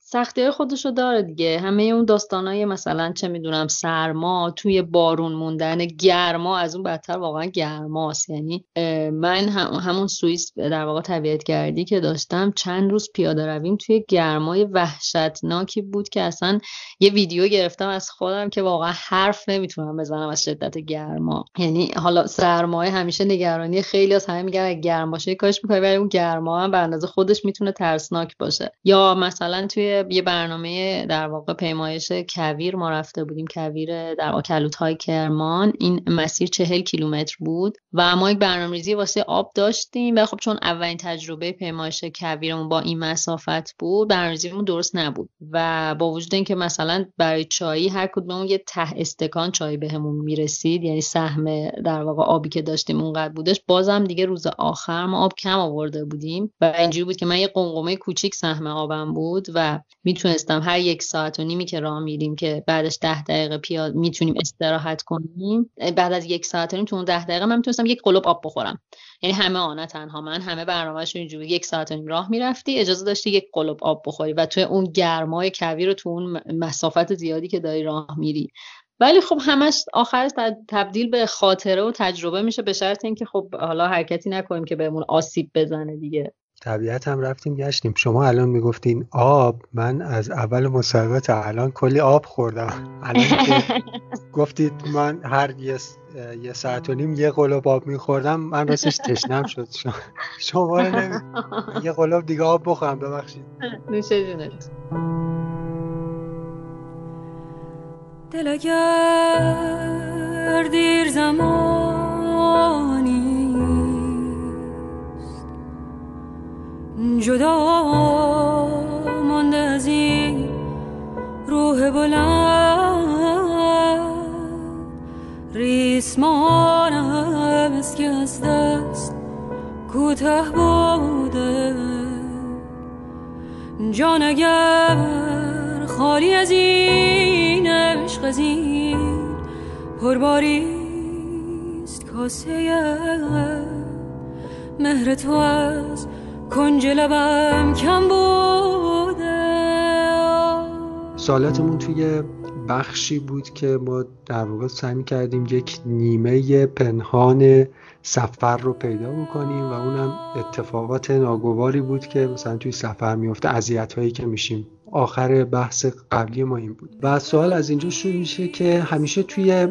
سختی خودشو داره دیگه. همه اون داستانای مثلا چه می‌دونم سرما توی بارون موندن گرما. از اون بدتر واقعا گرماست. یعنی من هم همون سوئیس در واقع طبیعت گردی که داشتم چند روز پیاده رویم توی گرمای وحشتناکی بود که اصلا یه ویدیو گرفتم از خودم که واقعا حرف نمی‌تونم بزنم از شدت گرما. یعنی حالا سرمایه همیشه نگرانی خیلی از همه میگن گرم باشه کاش می‌کنه ولی اون گرما هم به اندازه خودش می‌تونه ترسناک باشه. یا مثلا توی یه برنامه در واقع پیمایش کویر ما رفته بودیم کویر در واقع های کرمان. این مسیر چهل کیلومتر بود و ما یک برنامه‌ریزی واسه آب داشتیم. و خب چون اولین تجربه پیمایش کویرمون با این مسافت بود برنامه‌ریزیمون درست نبود. و با وجود اینکه مثلا برای چایی هر کدوممون یه ته استکان چای بهمون می‌رسید یعنی سهم در واقع آبی که داشتیم اونقدر بودش بازم دیگه روز آخر ما آب کم آورده بودیم و اینجوری بود که من یه قمقمه کوچیک سهم آبم بود و می‌تونستم هر یک ساعت و نیمی که راه میریم که بعدش ده دقیقه پیاده می‌تونیم استراحت کنیم بعد از یک ساعت و نیم تو اون ده دقیقه من می‌تونستم یک قلوب آب بخورم. یعنی همه آنها تنها من همه برنامهش اینجوری یک ساعت و نیم راه می‌رفتی اجازه داشتی یک قلوب آب بخوری و توی اون گرمای کویر رو تو اون مسافت زیادی که داری راه میری. ولی خب همش آخرش تبدیل به خاطره و تجربه میشه به شرط اینکه خب حالا حرکتی نکنیم که بهمون آسیب بزنه دیگه. طبیعت هم رفتیم گشتیم. شما الان می‌گفتین آب من از اول مصاحبه تا الان کلی آب خوردم. الان که گفتید من هر یه, یه ساعت و نیم یه قلوب آب میخوردم من راستش تشنم شد. شما رو نمی... یه قلوب دیگه آب بخورم ببخشید. نوشه جونت. دل اگر دیر زمانی جدا مانده از این روح بلند ریسمانم از که از دست کوته بوده. جان اگر خالی از این عشق از این پرباریست کاسه مهر تو از کنج لبم کم بوده. سالتمون توی بخشی بود که ما در واقع سعی کردیم یک نیمه پنهان سفر رو پیدا بکنیم و اونم اتفاقات ناگواری بود که مثلا توی سفر میفته اذیت هایی که میشیم. آخر بحث قبلی ما این بود. و سوال از اینجا شروع میشه که همیشه توی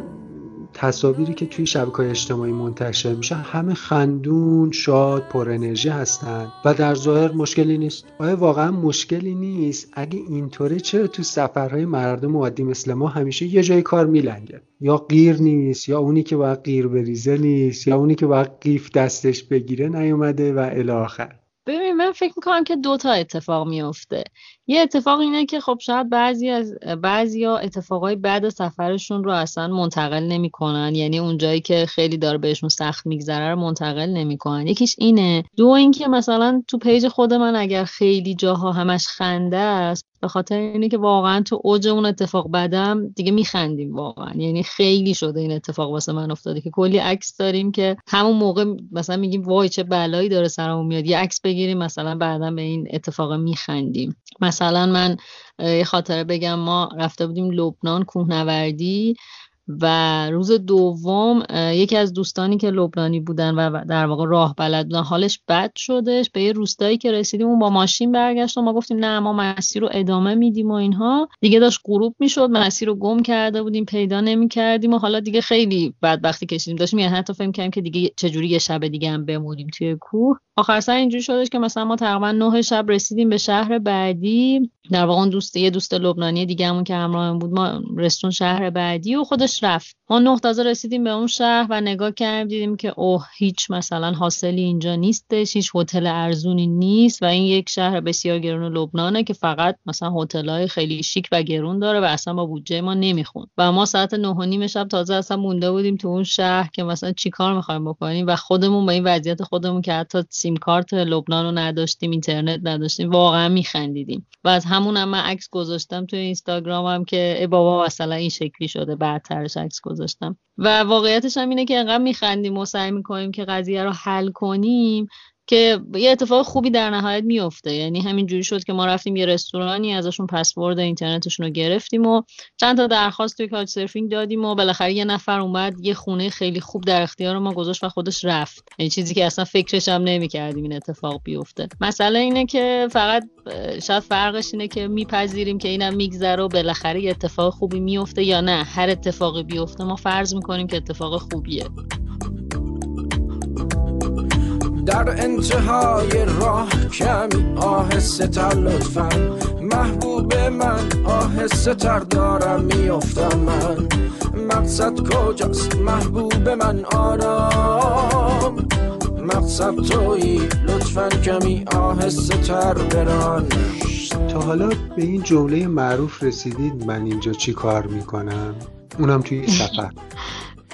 تصاویری که توی شبکه اجتماعی منتشر میشه همه خندون شاد پر انرژی هستن و در ظاهر مشکلی نیست. آیا واقعا مشکلی نیست؟ اگه اینطوره چرا تو سفرهای مردم عادی مثل ما همیشه یه جای کار میلنگه؟ یا غیر نیست یا اونی که باید غیر بریزه نیست یا اونی که باید قیف دستش بگیره نیومده و الی آخر. ببین من فکر می‌کنم که دو تا اتفاق میفته یه اتفاق اینه که خب شاید بعضی از بعضی ها اتفاقای بعد سفرشون رو اصلا منتقل نمی‌کنن. یعنی اونجایی که خیلی داره بهشون سخت میگذره رو منتقل نمی‌کنن. یکیش اینه. دو اینکه مثلا تو پیج خود من اگر خیلی جاها همش خنده است به خاطر اینه که واقعا تو اوج اون اتفاق بعدم دیگه میخندیم واقعا. یعنی خیلی شده این اتفاق واسه من افتاده که کلی عکس داریم که همون موقع مثلا میگیم وای چه بلایی داره سرمون میاد. یه عکس بگیریم مثلا بعدا به این اتفاق میخندیم. مثلا من یه خاطره بگم ما رفته بودیم لبنان کوهنوردی. و روز دوم یکی از دوستانی که لبنانی بودن و در واقع راه بلد بودن حالش بد شدش. به یه روستایی که رسیدیم اون با ماشین برگشت و ما گفتیم نه ما مسیر رو ادامه میدیم و اینها. دیگه داشت غروب می‌شد مسیر رو گم کرده بودیم پیدا نمی‌کردیم و حالا دیگه خیلی بدبختی کشیدیم. داشتیم یعنی حتی فهم کردیم که دیگه چجوری یه شب دیگه هم بمونیم توی کوه. آخر سر اینجوری شدش که مثلا ما تقریبا نه شب رسیدیم به شهر بعدی. در واقع دوست یه دوست لبنانی دیگه همون که همراهمون بود ما رستون شهر بعدی و خودش رفت. ما نه تازه رسیدیم به اون شهر و نگاه کردیم دیدیم که اوه هیچ مثلا حاصلی اینجا نیستش هیچ هتل ارزونی نیست و این یک شهر بسیار گرون لبنانه که فقط مثلا هتل‌های خیلی شیک و گرون داره و اصلا با بودجه ما نمیخون و ما ساعت نه و نیم شب تازه اصلا مونده بودیم تو اون شهر که مثلا چیکار می‌خوایم بکنیم و خودمون با این وضعیت خودمون که حتی سیم کارت لبنان رو نداشتیم اینترنت نداشتیم واقعا میخندیدیم. و از همون هم من عکس گذاشتم توی اینستاگرامم که ای بابا مثلا این شکلی شده بعدترش عکس گذاشتم. و واقعیتش هم اینه که انقدر میخندیم و سعی می‌کنیم که قضیه رو حل کنیم. که یه اتفاق خوبی در نهایت میفته یعنی همین جوری شد که ما رفتیم یه رستورانی ازشون پسورد اینترنتشون رو گرفتیم و چند تا درخواست توی کاچ سرفینگ دادیم و بالاخره یه نفر اومد یه خونه خیلی خوب در اختیار ما گذاشت و خودش رفت. یعنی چیزی که اصلا فکرش هم نمی‌کردیم این اتفاق بیفته. مسئله اینه که فقط شاید فرقش اینه که میپذیریم که اینم میگذره و بالاخره یه اتفاق خوبی میفته یا نه. هر اتفاقی بیفته ما فرض می‌کنیم که اتفاق خوبیه. در انتهای راه کمی آهسته تر لطفا. محبوب من آهسته تر دارم میافتم من. مقصد کجاست محبوب من؟ آرام. مقصد تویی لطفا کمی آهسته تر بران. تا حالا به این جمله معروف رسیدید من اینجا چی کار می‌کنم؟ اونم توی سفر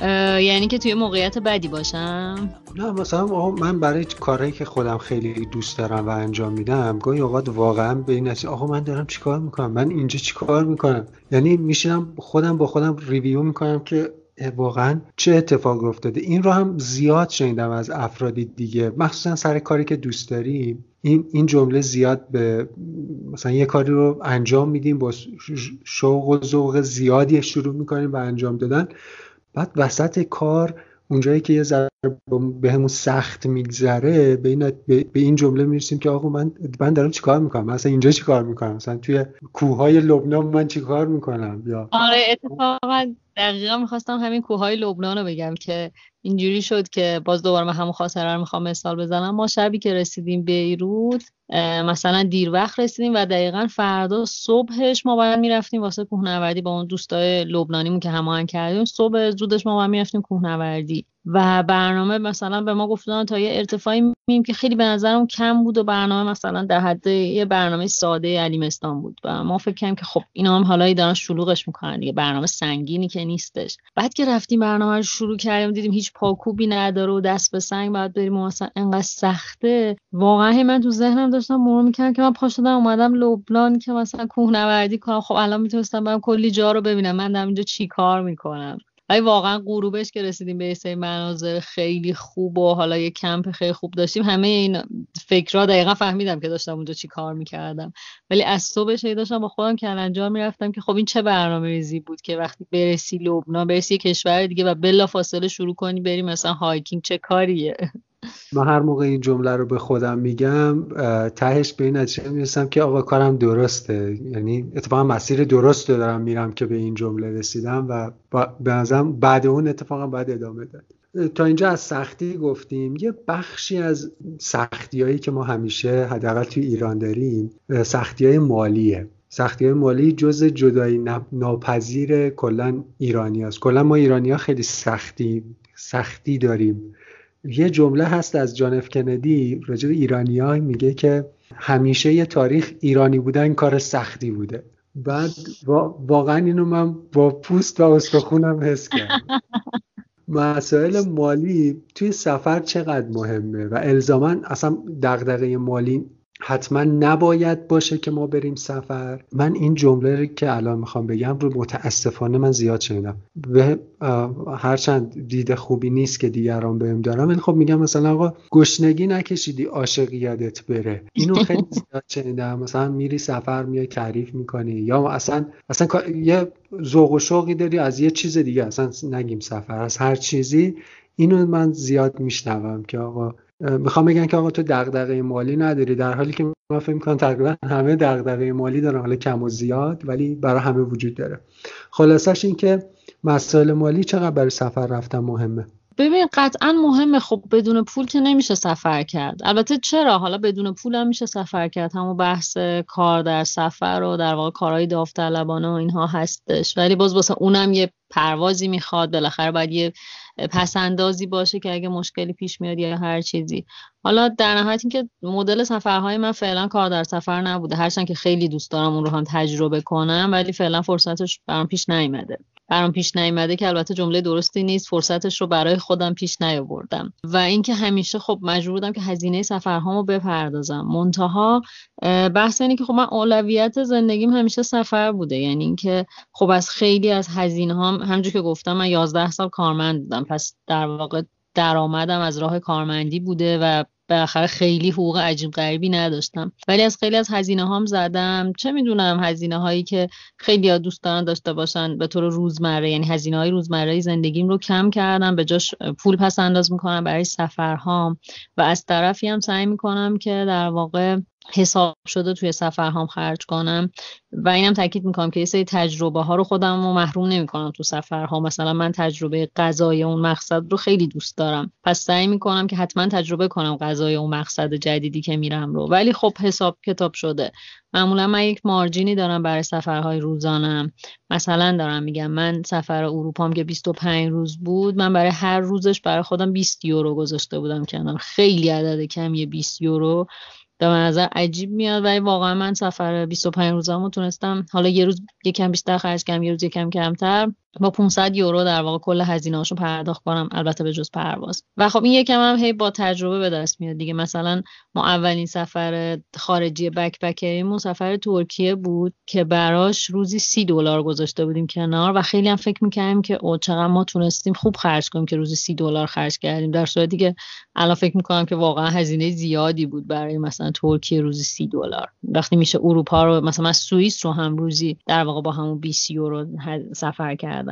یعنی که توی موقعیت بدی باشم؟ نه مثلا من برای کارهایی که خودم خیلی دوست دارم و انجام میدم گاهی اوقات واقعا به این نتیجه آقا من دارم چیکار می‌کنم؟ من اینجا چیکار می‌کنم؟ یعنی میشینم خودم با خودم ریویو می‌کنم که واقعا چه اتفاق افتاده. این رو هم زیاد شنیدم از افرادی دیگه. مخصوصا سر کاری که دوست داریم این این جمله زیاد به مثلا یه کاری رو انجام میدیم با شوق و ذوق زیادی شروع می‌کنیم و انجام دادن. بعد وسط کار اونجایی که یه ذره به همون سخت میگذره به این, به این جمله می‌رسیم که آقا من من دارم چیکار می‌کنم؟ مثلا اینجا چیکار می‌کنم؟ مثلا توی کوههای لبنان من چیکار می‌کنم؟ یا آره اتفاقا دقیقا می‌خواستم همین کوههای لبنان رو بگم که اینجوری شد که باز دوباره من همون خاطره رو می‌خوام مثال بزنم. ما شبی که رسیدیم بیروت مثلا دیر وقت رسیدیم و دقیقا فردا صبحش ما باید می‌رفتیم واسه کوهنوردی با اون دوستای لبنانیمون که هماهنگ کردیم. صبح زودش ما باید می‌رفتیم کوهنوردی. و برنامه مثلا به ما گفتن تا یه ارتفاعی میم که خیلی به نظرم کم بود و برنامه مثلا در حد یه برنامه ساده علیمستان بود. و ما فکر کردیم که خب اینا هم حالا دارن شلوغش می‌کنن دیگه برنامه سنگینی که نیستش. بعد که رفتیم برنامه رو شروع کردیم دیدیم هیچ پاکوبی نداره و دست به سنگ باید بریم و مثلا انقدر سخته. واقعا من تو ذهنم داشتم مرور می‌کردم که من پا شدم اومدم لبنان که مثلا کوهنوردی کنم. خب الان می‌تونستم برم کلی جا رو ببینم. من دارم اینجا چی کار می‌کنم؟ ولی واقعا غروبش که رسیدیم یه سری مناظر خیلی خوب و حالا یه کمپ خیلی خوب داشتیم همه این فکرها دقیقا فهمیدم که داشتم اونجا چی کار می‌کردم. ولی از صبحش داشتم با خودم انجام می‌رفتم که خب این چه برنامه ریزی بود که وقتی برسی لبنان برسی کشور دیگه و بلا فاصله شروع کنی بریم مثلا hiking چه کاریه؟ من هر موقع این جمله رو به خودم میگم تهش به این نتیجه می‌رسم که آقا کارم درسته. یعنی اتفاقا مسیر درست رو دارم میرم که به این جمله رسیدم و به نظرم بعد اون اتفاقا باید ادامه داد. تا اینجا از سختی گفتیم. یه بخشی از سختی هایی که ما همیشه حداقل توی ایران داریم سختی های مالیه. سختی های مالی جز جدایی ناپذیر کلا ایرانی هست کلا ما ایرانی ها خیلی سختی سختی داریم. یه جمله هست از جان اف کندی راجع ایرانی ها میگه که همیشه یه تاریخ ایرانی بودن کار سختی بوده. بعد واقعا اینو من با پوست و استخونم حس کردم. مسائل مالی توی سفر چقدر مهمه؟ و الزاما اصلا دغدغه مالی حتما نباید باشه که ما بریم سفر. من این جمله که الان می‌خوام بگم رو متاسفانه من زیاد شنیدم. به هرچند دیده خوبی نیست که دیگران بهم دارم ولی خب میگم مثلا آقا گشنگی نکشیدی عاشق یادت بره. اینو خیلی زیاد شنیدم. مثلا میری سفر میای تعریف می‌کنی یا اصلا اصلا یه ذوق و شوقی داری از یه چیز دیگه. اصلا نگیم سفر از هر چیزی. اینو من زیاد میشنوم که آقا می‌خوام بگن که آقا تو دغدغه مالی نداری. در حالی که من فکر می‌کنم تقریبا همه دغدغه مالی دارن حالا کم و زیاد ولی برای همه وجود داره. خلاصش این که مسائل مالی چقدر برای سفر رفتن مهمه؟ ببین قطعا مهمه. خب بدون پول که نمیشه سفر کرد. البته چرا؟ حالا بدون پول هم میشه سفر کرد. همون بحث کار در سفر و در واقع کارهای داوطلبانه و اینها هستش. ولی باز واسه اونم یه پروازی می‌خواد. بالاخره باید یه پسندازی باشه که اگه مشکلی پیش میاد یا هر چیزی. حالا در نهایت اینکه مدل سفرهای من فعلا کار در سفر نبوده. هرچند که خیلی دوست دارم اون رو هم تجربه کنم ولی فعلا فرصتش برام پیش نیومده. برام پیش نیامده که البته جمله درستی نیست فرصتش رو برای خودم پیش نیاوردم. و اینکه همیشه خب مجبور بودم که هزینه سفرهامو بپردازم. منتها بحث اینه که خب من اولویت زندگیم همیشه سفر بوده. یعنی اینکه خب از خیلی از هزینه هم که گفتم من 11 سال کارمند بودم. پس در واقع درآمدم از راه کارمندی بوده و بالاخره خیلی حقوق عجیب غریبی نداشتم. ولی از خیلی از هزینه هام زدم. چه می‌دونم هزینه هایی که خیلی ها دوست دارن داشته باشن به طور روزمره یعنی هزینه های روزمره زندگیم رو کم کردم به جاش پول پس انداز می‌کنم برای سفرهام. و از طرفی هم سعی می‌کنم که در واقع حساب شده توی سفرهام خرج کنم و اینم تاکید می‌کنم که یه سری تجربه ها رو خودم رو محروم نمی‌کنم تو سفرها مثلا من تجربه غذای اون مقصد رو خیلی دوست دارم. پس سعی می‌کنم که حتما تجربه کنم غذای اون مقصد جدیدی که میرم رو. ولی خب حساب کتاب شده. معمولا من یک مارجینی دارم برای سفرهای روزانم مثلا دارم میگم من سفر اروپام که 25 روز بود من برای هر روزش برای خودم 20 یورو گذاشته بودم کنم خیلی عدد کمیه 20 یورو به نظر عجیب میاد ولی واقعا من سفر 25 روزمو تونستم. حالا یه روز یکم بیشتر خرج کردم یه روز یکم کمتر. با 500 یورو در واقع کل هزینه هاشو پرداخت کنم البته به جز پرواز. و خب این یکم هم هی با تجربه به دست میاد دیگه. مثلا ما اولین سفر خارجی بک بکریمون سفر ترکیه بود که براش روزی سی دلار گذاشته بودیم کنار و خیلی هم فکر می‌کردیم که او چقدر ما تونستیم خوب خرج کنیم که روزی سی دلار خرج کردیم. در صورتی که الان فکر می‌کنم که واقعا هزینه زیادی بود برای مثلا ترکیه روزی سی دلار. وقتی میشه اروپا رو مثلا سوئیس رو هم روزی در واقع با همون 20 یورو سفر کرد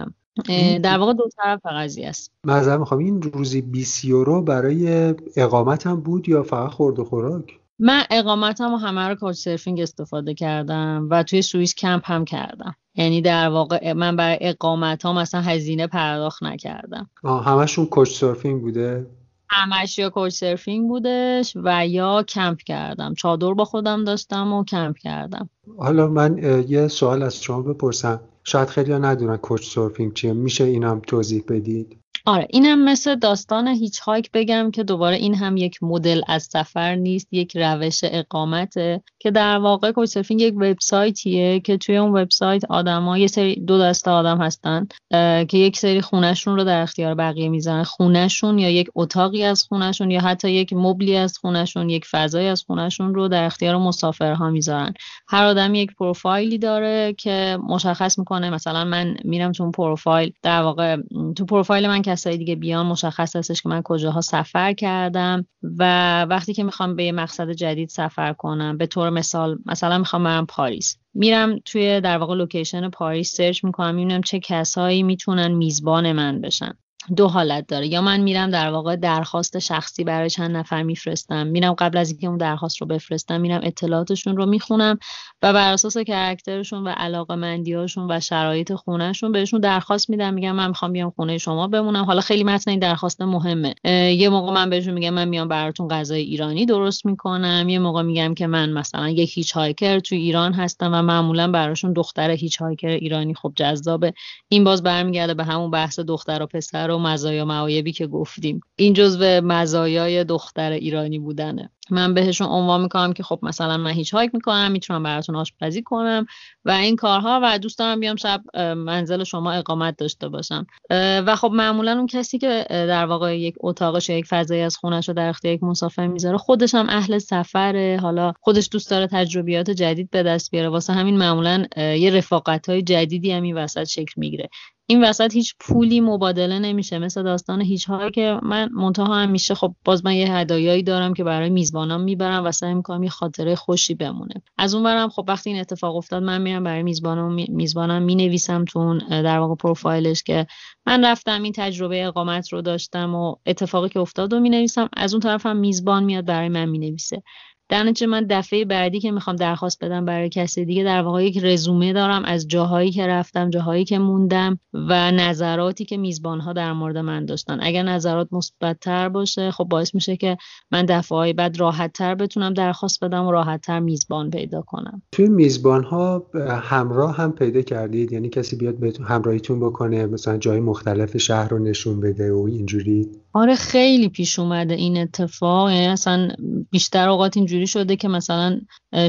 در واقع دو طرف قضیه است. معذرت می‌خوام این روزی 20 یورو برای اقامت هم بود یا فقط خورد و خوراک؟ من اقامتم و همه رو سرفینگ استفاده کردم و توی سوئیس کمپ هم کردم. یعنی در واقع من برای اقامت ها مثلا هزینه پرداخت نکردم. آه همشون couchsurfing بوده؟ همش یا couchsurfing بودش و یا کمپ کردم. چادر با خودم داشتم و کمپ کردم. حالا من یه سوال از شما بپرسم. شاید خیلی ها ندونن couchsurfing چیه. میشه اینم توضیح بدید؟ آره اینم مثل داستان hitchhike بگم که دوباره این هم یک مدل از سفر نیست یک روش اقامته که در واقع couchsurfing یک وبسایتیه که توی اون وبسایت آدما یه سری دو دسته آدم هستن که یک سری خونهشون رو در اختیار بقیه می‌ذارن. خونهشون یا یک اتاقی از خونهشون یا حتی یک مبلی از خونهشون یک فضای از خونهشون رو در اختیار مسافرها می‌ذارن. هر آدم یک پروفایلی داره که مشخص می‌کنه مثلا من میرم تو پروفایل در واقع تو پروفایل من کسایی دیگه بیان مشخص هستش که من کجاها سفر کردم و وقتی که می‌خوام به یه مقصد جدید سفر کنم به طور مثال مثلا می‌خوام برم پاریس. میرم توی در واقع location پاریس search می‌کنم می‌بینم چه کسایی می‌تونن میزبان من بشن. دو حالت داره. یا من میرم در واقع درخواست شخصی برای چند نفر میفرستم میرم قبل از اینکه اون درخواست رو بفرستم میرم اطلاعاتشون رو می‌خونم و بر اساس character شون و علاقه مندیاشون و شرایط خونهشون بهشون درخواست میدم میگم من می‌خوام بیام خونه شما بمونم. حالا خیلی متن این درخواست مهمه. یه موقع من بهشون میگم من میام براتون غذای ایرانی درست می‌کنم. یه موقع میگم که من مثلا یک hitchhiker تو ایران هستم و معمولا براشون دختر hitchhiker ایرانی خب جذابه. این باز برمیگرده به همون بحث دختر و پسر مزایا معایبی که گفتیم. این جزو مزایای دختر ایرانی بودنه. من بهشون عنوان می‌کنم که خب مثلا من هیچ هایک می‌کنم می‌تونم براتون آشپزی کنم و این کارها و دوست دارم بیام شب منزل شما اقامت داشته باشم. و خب معمولا اون کسی که در واقع یک اتاقش یک فضایی از خونش رو در اختیار یک مسافر می‌ذاره خودش هم اهل سفره. حالا خودش دوست داره تجربیات جدید به دست بیاره. واسه همین معمولا یه رفاقت های جدیدی هم این وسط شکل می‌گیره. این وسط هیچ پولی مبادله نمیشه. مثل داستان هیچ هایی که من منتها هم میشه خب باز من یه هدایایی دارم که برای میزبانام می‌برم و سعی می‌کنم یه خاطره خوشی بمونه. از اون برم خب وقتی این اتفاق افتاد من میرم برای میزبانم میزبانم می‌نویسم تو در واقع پروفایلش که من رفتم این تجربه اقامت رو داشتم و اتفاقی که افتاد رو می‌نویسم. از اون طرف هم میزبان میاد برای من می‌نویسه. در من دفعه بعدی که می‌خوام درخواست بدم برای کسی دیگه در واقع یک رزومه دارم از جاهایی که رفتم جاهایی که موندم و نظراتی که میزبان ها در مورد من داشتن. اگر نظرات مثبت باشه خب باعث میشه که من دفعه های بعد راحت تر بتونم درخواست بدم و راحت تر میزبان پیدا کنم. توی میزبان ها همراه هم پیدا کردید؟ یعنی کسی بیاد بهتون همراهیتون بکنه مثلا جای مختلف شهر رو نشون بده و اینجوری؟ آره خیلی پیش اومده این اتفاق. یعنی اصلا بیشتر اوقات اینجوری شده که مثلا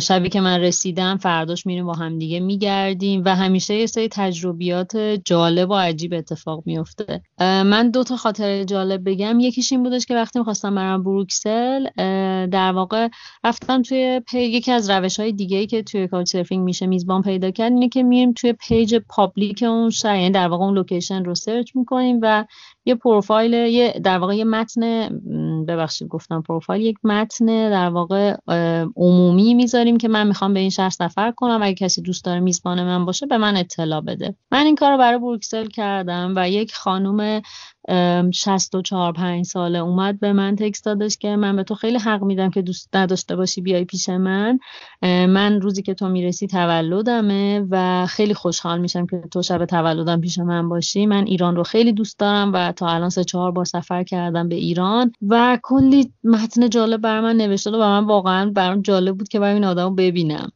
شبی که من رسیدم فرداش میریم با هم دیگه میگردیم و همیشه یه سری تجربیات جالب و عجیب اتفاق میفته. من دو تا خاطر جالب بگم. یکیش این بودش که وقتی می‌خواستم برم بروکسل در واقع رفتم توی پی... یکی از روش های دیگه ای که توی couchsurfing میشه میزبان پیدا کرد اینه که میریم توی page public اون شهر یعنی در واقع اون location رو search می‌کنیم و یه پروفایل یه در واقع یه متن ببخشید گفتم پروفایل یک متن در واقع عمومی می‌ذاریم که من می‌خوام به این شهر سفر کنم. اگه کسی دوست داره میزبان من باشه به من اطلاع بده. من این کار رو برای بروکسل کردم و یک خانم 64 5 ساله اومد به من تکست دادش که من به تو خیلی حق میدم که دوست نداشته باشی بیای پیش من. من روزی که تو می‌رسی تولدمه و خیلی خوشحال میشم که تو شب تولدم پیش من باشی. من ایران رو خیلی دوست دارم و تا الان سه چهار بار سفر کردم به ایران و کلی متن جالب بر من نوشته و من واقعا برام جالب بود که برای این آدم ببینم.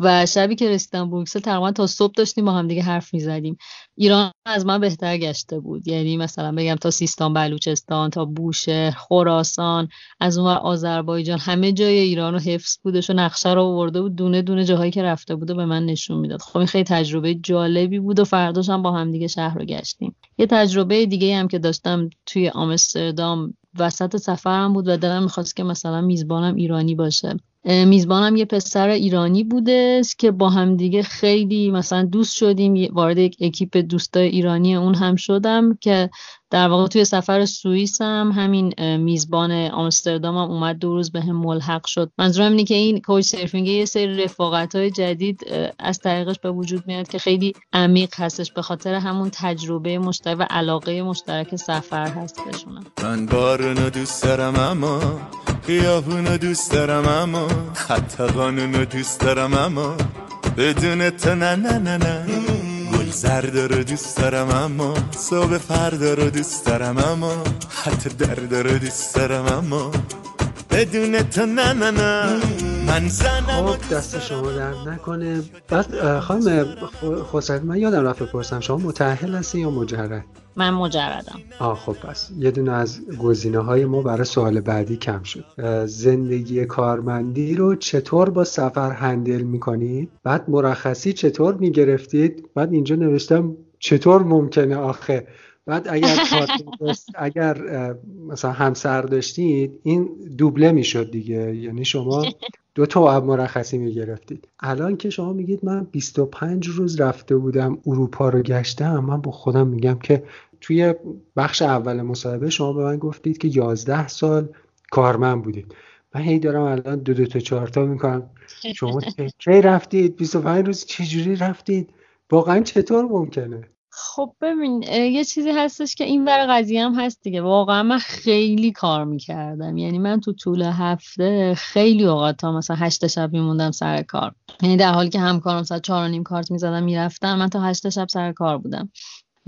و شبی که رسیدم بروکسل تقریبا تا صبح داشتیم با هم دیگه حرف می‌زدیم. ایران از من بهتر گشته بود. یعنی مثلا بگم تا سیستان بلوچستان تا بوشهر خراسان از اون آذربایجان همه جای ایران رو حفظ بودش و نقشه رو آورده بود. دونه دونه جاهایی که رفته بود و به من نشون می‌داد. خب خیلی تجربه جالبی بود و فرداش هم با هم دیگه شهر رو گشتیم. یه تجربه دیگه هم که داشتم توی آمستردام وسط سفرم بود و دلم می‌خواست که مثلا میزبانم ایرانی باشه. میزبانم یه پسر ایرانی بوده که با هم دیگه خیلی مثلا دوست شدیم. وارد یک اکیپ دوستای ایرانی اون هم شدم که در واقع توی سفر سوئیس هم همین میزبان آمستردام هم اومد دو روز به هم ملحق شد. منظورم اینه که این کوچ سرفینگ یه سری رفاقت های جدید از طریقش به وجود میاد که خیلی عمیق هستش به خاطر همون تجربه مشترک و علاقه مشترک سفر هست بشونم من بارونو دوست دارم اما خیابونو دوست دارم اما خط قانونو دوست دارم اما بدون تو نه نه نه نه. زرد رو دوست دارم اما صبح فردا رو دوست دارم اما حتی درد رو دوست دارم اما بدون تو نه نه نه. من زنم خب دست شما در نکنه. بعد خانم خسروی من یادم رفت بپرسم شما متأهل هستی یا مجرد؟ من مجردم. آه خب پس یه دونه از گزینه های ما برای سوال بعدی کم شد. زندگی کارمندی رو چطور با سفر هندل می‌کنید؟ بعد مرخصی چطور می‌گرفتید؟ بعد اینجا نوشتم چطور ممکنه آخه؟ بعد اگر اگر مثلا همسر داشتید این دوبله می‌شد دیگه. یعنی شما دو تا مرخصی می‌گرفتید. الان که شما میگید من 25 روز رفته بودم اروپا رو گشتم من با خودم میگم که توی بخش اول مصاحبه شما به من گفتید که 11 سال کارمند بودید. من هی دارم الان دو دو تا چهار تا می‌کنم. شما کی رفتید؟ 25 روز چجوری رفتید؟ واقعا چطور ممکنه؟ خب ببین یه چیزی هستش که این ور قضیه هم هست دیگه. واقعا من خیلی کار می‌کردم. یعنی من تو طول هفته خیلی اوقات تا مثلا هشت شب میموندم سر کار. یعنی در حالی که همکارم مثلا چهار و نیم کارت می‌زدم می‌رفتم من تا هشت شب سر کار بودم.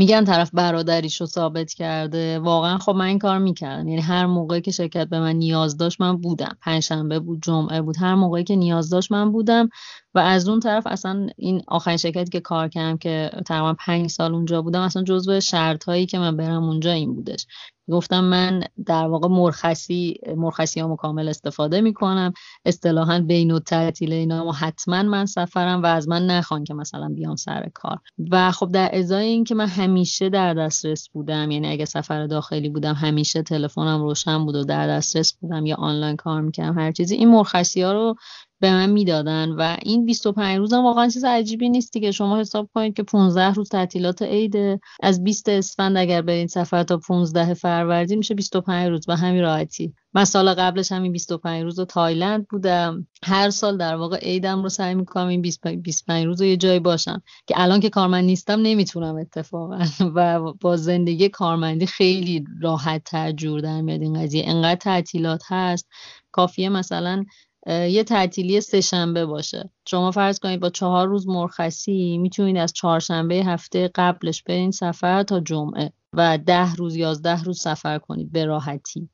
میگن طرف برادریش رو ثابت کرده. واقعا خب من این کار می‌کردم. یعنی هر موقعی که شرکت به من نیاز داشت من بودم. پنجشنبه بود جمعه بود هر موقعی که نیاز داشت من بودم. و از اون طرف اصلا این آخرین شرکتی که کار کردم که تقریبا پنج سال اونجا بودم اصلا جزو شرط هایی که من برم اونجا این بودش. گفتم من در واقع مرخصی مرخصی ها کامل استفاده می‌کنم. اصطلاحا بین و تعطیل اینا حتما من سفرم و از من نخوان که مثلا بیام سر کار. و خب در ازای اینکه من همیشه در دسترس بودم یعنی اگه سفر داخلی بودم همیشه تلفنم روشن بود و در دسترس بودم یا آنلاین کار می‌کردم هر چیزی این مرخصی ها رو به من می‌دادن و این 25 روز هم واقعا چیز عجیبی نیست که شما حساب کنید که 15 روز تعطیلات عید از 20 اسفند اگر برین سفر تا 15 فروردین میشه 25 روز به همین راحتی. من سال قبلش همین 25 روز تایلند بودم. هر سال در واقع عیدم رو سعی می‌کنم این 25 روز رو یه جایی باشم. که الان که کارمند نیستم نمی‌تونم اتفاقا. و با زندگی کارمندی خیلی راحت تر جور در میاد این قضیه. انقدر تعطیلات هست. کافیه مثلا یه تعطیلی سه شنبه باشه. شما فرض کنید با چهار روز مرخصی می‌تونید از چهارشنبه هفته قبلش برین سفر تا جمعه و ده روز یازده روز سفر کنید به راحتی.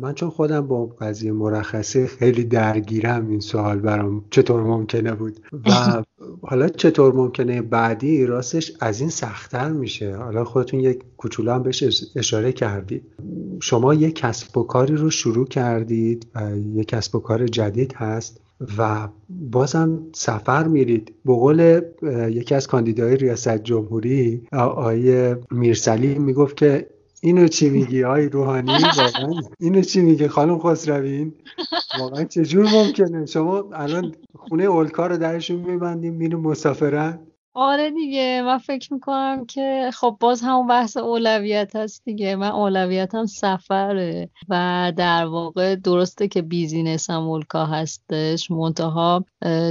من چون خودم با قضیه مرخصی خیلی درگیرم این سوال برام چطور ممکنه بود؟ و حالا چطور ممکنه بعدی راستش از این سختتر میشه؟ حالا خودتون یک کوچولو هم بهش اشاره کردید. شما یک کسب و کاری رو شروع کردید و یک کسب و کار جدید هست و بازم سفر میرید. به قول یکی از کاندیدای ریاست جمهوری آقای میرسلی می‌گفت که اینو چی میگی؟ آی روحانی واقعا. اینو چی میگه خانم خسروین واقعا چجور ممکنه؟ شما الان خونه اولکار رو درشون میبندیم میریم مسافرت؟ آره دیگه من فکر می‌کنم که خب باز همون بحث اولویت هست دیگه. من اولویتم سفره و در واقع درسته که بیزینس هم اولکا هستش منتها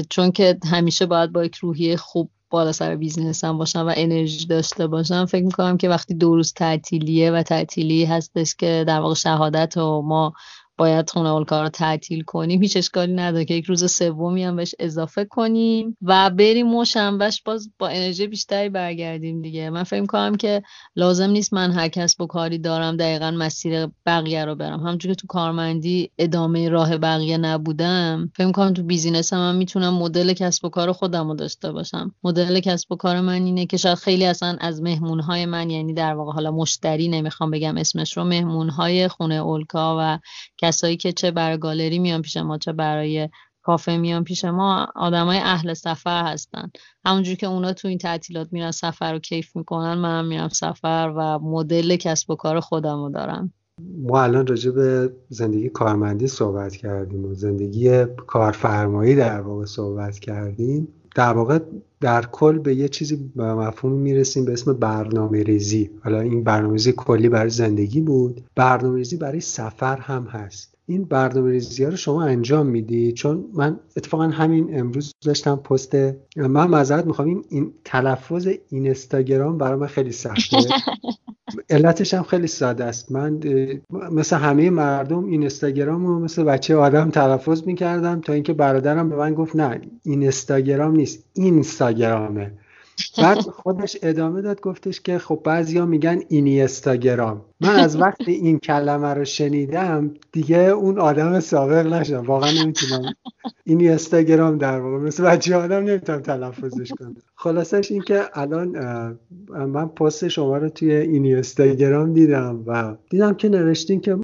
چون که همیشه باید با یک روحیه خوب بالا سر بیزینسم باشم و انرژی داشته باشم فکر می‌کنم که وقتی دو روز تعطیلیه و تعطیلی هستش که در واقع شهادت و ما باید خونه اولکار رو تعطیل کنیم. هیچ اشکالی نداره که یک روز سومی هم بهش اضافه کنیم و بریم و شنبهش باز با انرژی بیشتری برگردیم دیگه. من فکر کنم که لازم نیست من هر کسب و کاری دارم دقیقا مسیر بقیه رو برم. همونجور که تو کارمندی ادامه راه بقیه نبودم فکر کنم تو بیزینس هم, می‌تونم مدل کسب و کار خودم رو داشته باشم. مدل کسب و کار من اینه که شاید خیلی اصلا از مهمونهای من یعنی در واقع حالا مشتری نمی‌خوام بگم اسمش رو مهمونهای خونه اولکا و کسایی که چه برای گالری میان پیش ما چه برای کافه میان پیش ما آدمای اهل سفر هستن. همونجور که اونا تو این تعطیلات میرن سفر رو کیف می‌کنن منم میرم سفر و مدل کسب و کار خودم رو دارم. ما الان راجع به زندگی کارمندی صحبت کردیم و زندگی کارفرمایی در واقع صحبت کردیم. در واقع در کل به یه چیزی به مفهوم می‌رسیم به اسم برنامه ریزی حالا این برنامه ریزی کلی برای زندگی بود. برنامه ریزی برای سفر هم هست. این برنامه ریزی ها رو شما انجام میدی؟ چون من اتفاقا همین امروز داشتم پست من معذرت می‌خوام این, تلفظ اینستاگرام برای من خیلی سخته. علتش هم خیلی ساده است. من مثل همه مردم اینستاگرام رو مثل بچه آدم تلفظ می‌کردم تا اینکه برادرم به من گفت نه اینستاگرام نیست اینستاگرامه. بعد خودش ادامه داد گفتش که خب بعضیا میگن اینیستاگرام من از وقتی این کلمه رو شنیدم دیگه اون آدم سابق نشدم. واقعا نمی‌تونم اینیستاگرام در واقع مثل بچه آدم نمی‌تونم تلفظش کنم. خلاصش این که الان من پست شما رو توی اینیستاگرام دیدم و دیدم که نوشتین که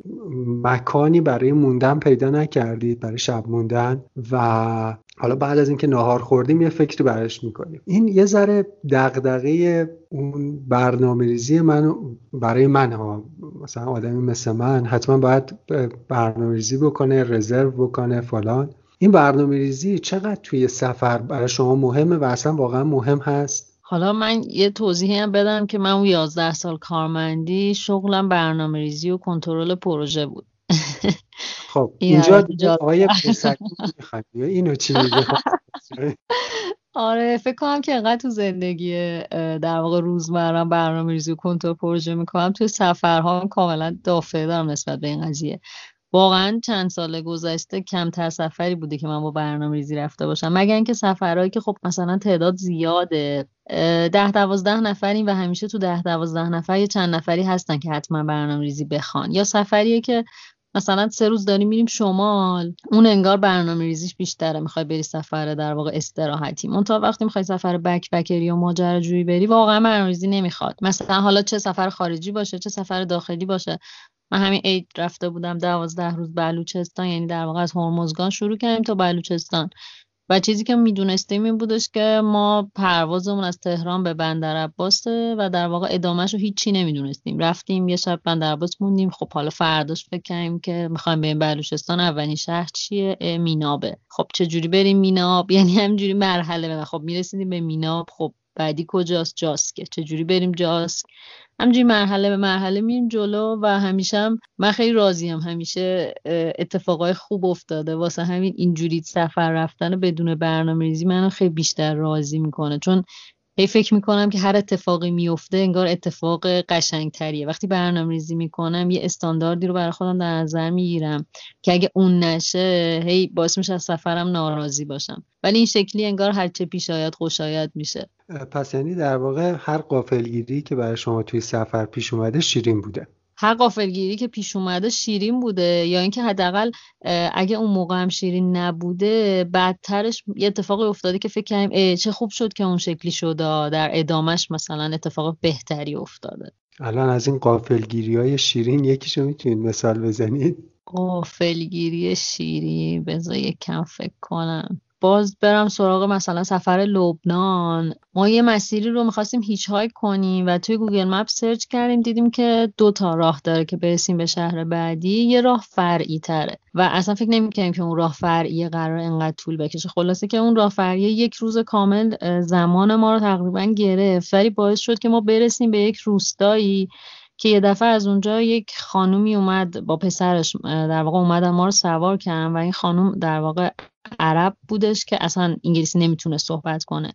مکانی برای موندن پیدا نکردید برای شب موندن و حالا بعد از اینکه ناهار خوردیم یه فکری براش می‌کنیم. این یه ذره دغدغه اون برنامه ریزی من برای من ها. مثلا آدمی مثل من حتما باید برنامه ریزی بکنه رزرو بکنه فلان. این برنامه ریزی چقدر توی سفر برای شما مهمه و اصلا واقعا مهم هست؟ حالا من یه توضیحی هم بدم که من اون 11 سال کارمندی شغلم برنامه ریزی و کنترل پروژه بود. خب اینجا آقای اینو چی میگه؟ آره فکر کنم که انقدر تو زندگی در واقع روزمرم برنامه ریزی و کنترل پروژه می‌کنم توی سفرها کاملا دافعه دارم نسبت به این قضیه. واقعا چند سال گذشته کمتر سفری بوده که من با برنامه ریزی رفته باشم. مگر اینکه سفرهایی که خب مثلا تعداد زیاده ده دوازده نفریم و همیشه تو ده دوازده نفر یه چند نفری هستن که حتما برنامه ریزی بخوان. یا سفریه که مثلا سه روز داریم میریم شمال اون انگار برنامه ریزیش بیشتره. می‌خوای بری سفر در واقع استراحتی. منتها وقتی می‌خوای سفر بک بکری یا ماجراجویی بری واقعا برنامه نمی‌خواد. مثلا حالا چه سفر خارجی باشه چه سفر داخلی باشه. من همین عید رفته بودم دوازده روز بلوچستان یعنی در واقع از هرمزگان شروع کردیم تا بلوچستان. و چیزی که می‌دونستیم این بودش که ما پروازمون از تهران به بندر عباسه و در واقع ادامهش رو هیچی نمی‌دونستیم. رفتیم یه شب بندر عباس موندیم. خب حالا فرداش فکر کردیم که می‌خوایم بریم بلوچستان. اولین شهر چیه؟ مینابه. خب چه جوری بریم میناب؟ یعنی همجوری مرحله. خب می‌رسیدیم به میناب. خب بعدی کجاست جاسکه؟ چجوری بریم جاسک؟ همجوری مرحله به مرحله میریم جلو و همیشه هم من خیلی راضیم. همیشه اتفاقای خوب افتاده. واسه همین اینجوری سفر رفتن بدون برنامه ریزی منو خیلی بیشتر راضی می‌کنه. چون هی فکر می‌کنم که هر اتفاقی میفته انگار اتفاق قشنگتریه. وقتی برنامه ریزی می‌کنم یه استانداردی رو برای خودم در نظر می‌گیرم که اگه اون نشه هی باعث میشه از سفرم ناراضی باشم. ولی این شکلی انگار هرچه پیش آید خوشایت میشه. پس یعنی در واقع هر غافلگیری که برای شما توی سفر پیش اومده شیرین بوده. هر غافلگیری که پیش اومده شیرین بوده یا اینکه حداقل اگه اون موقع هم شیرین نبوده بعدترش یه اتفاقی افتاده که فکر کردیم چه خوب شد که اون شکلی شده در ادامش مثلا اتفاق بهتری افتاده. الان از این غافلگیری های شیرین یکیشو می‌تونید مثال بزنید؟ قافلگیری شیرین بذار یک کم فکر کنم. باز برم سراغ مثلا سفر لبنان. ما یه مسیری رو می‌خواستیم هیچ های کنیم و توی Google Map سرچ کردیم دیدیم که دو تا راه داره که برسیم به شهر بعدی. یه راه فرعی تره و اصلا فکر نمی‌کنیم که اون راه فرعی قرار انقدر طول بکشه. خلاصه که اون راه فرعی یک روز کامل زمان ما رو تقریبا گرفت. ولی باعث شد که ما برسیم به یک روستایی که یه دفعه از اونجا یک خانومی اومد با پسرش در واقع اومدن ما رو سوار کردن و این خانوم در واقع عرب بودش که اصلا انگلیسی نمی‌تونه صحبت کنه.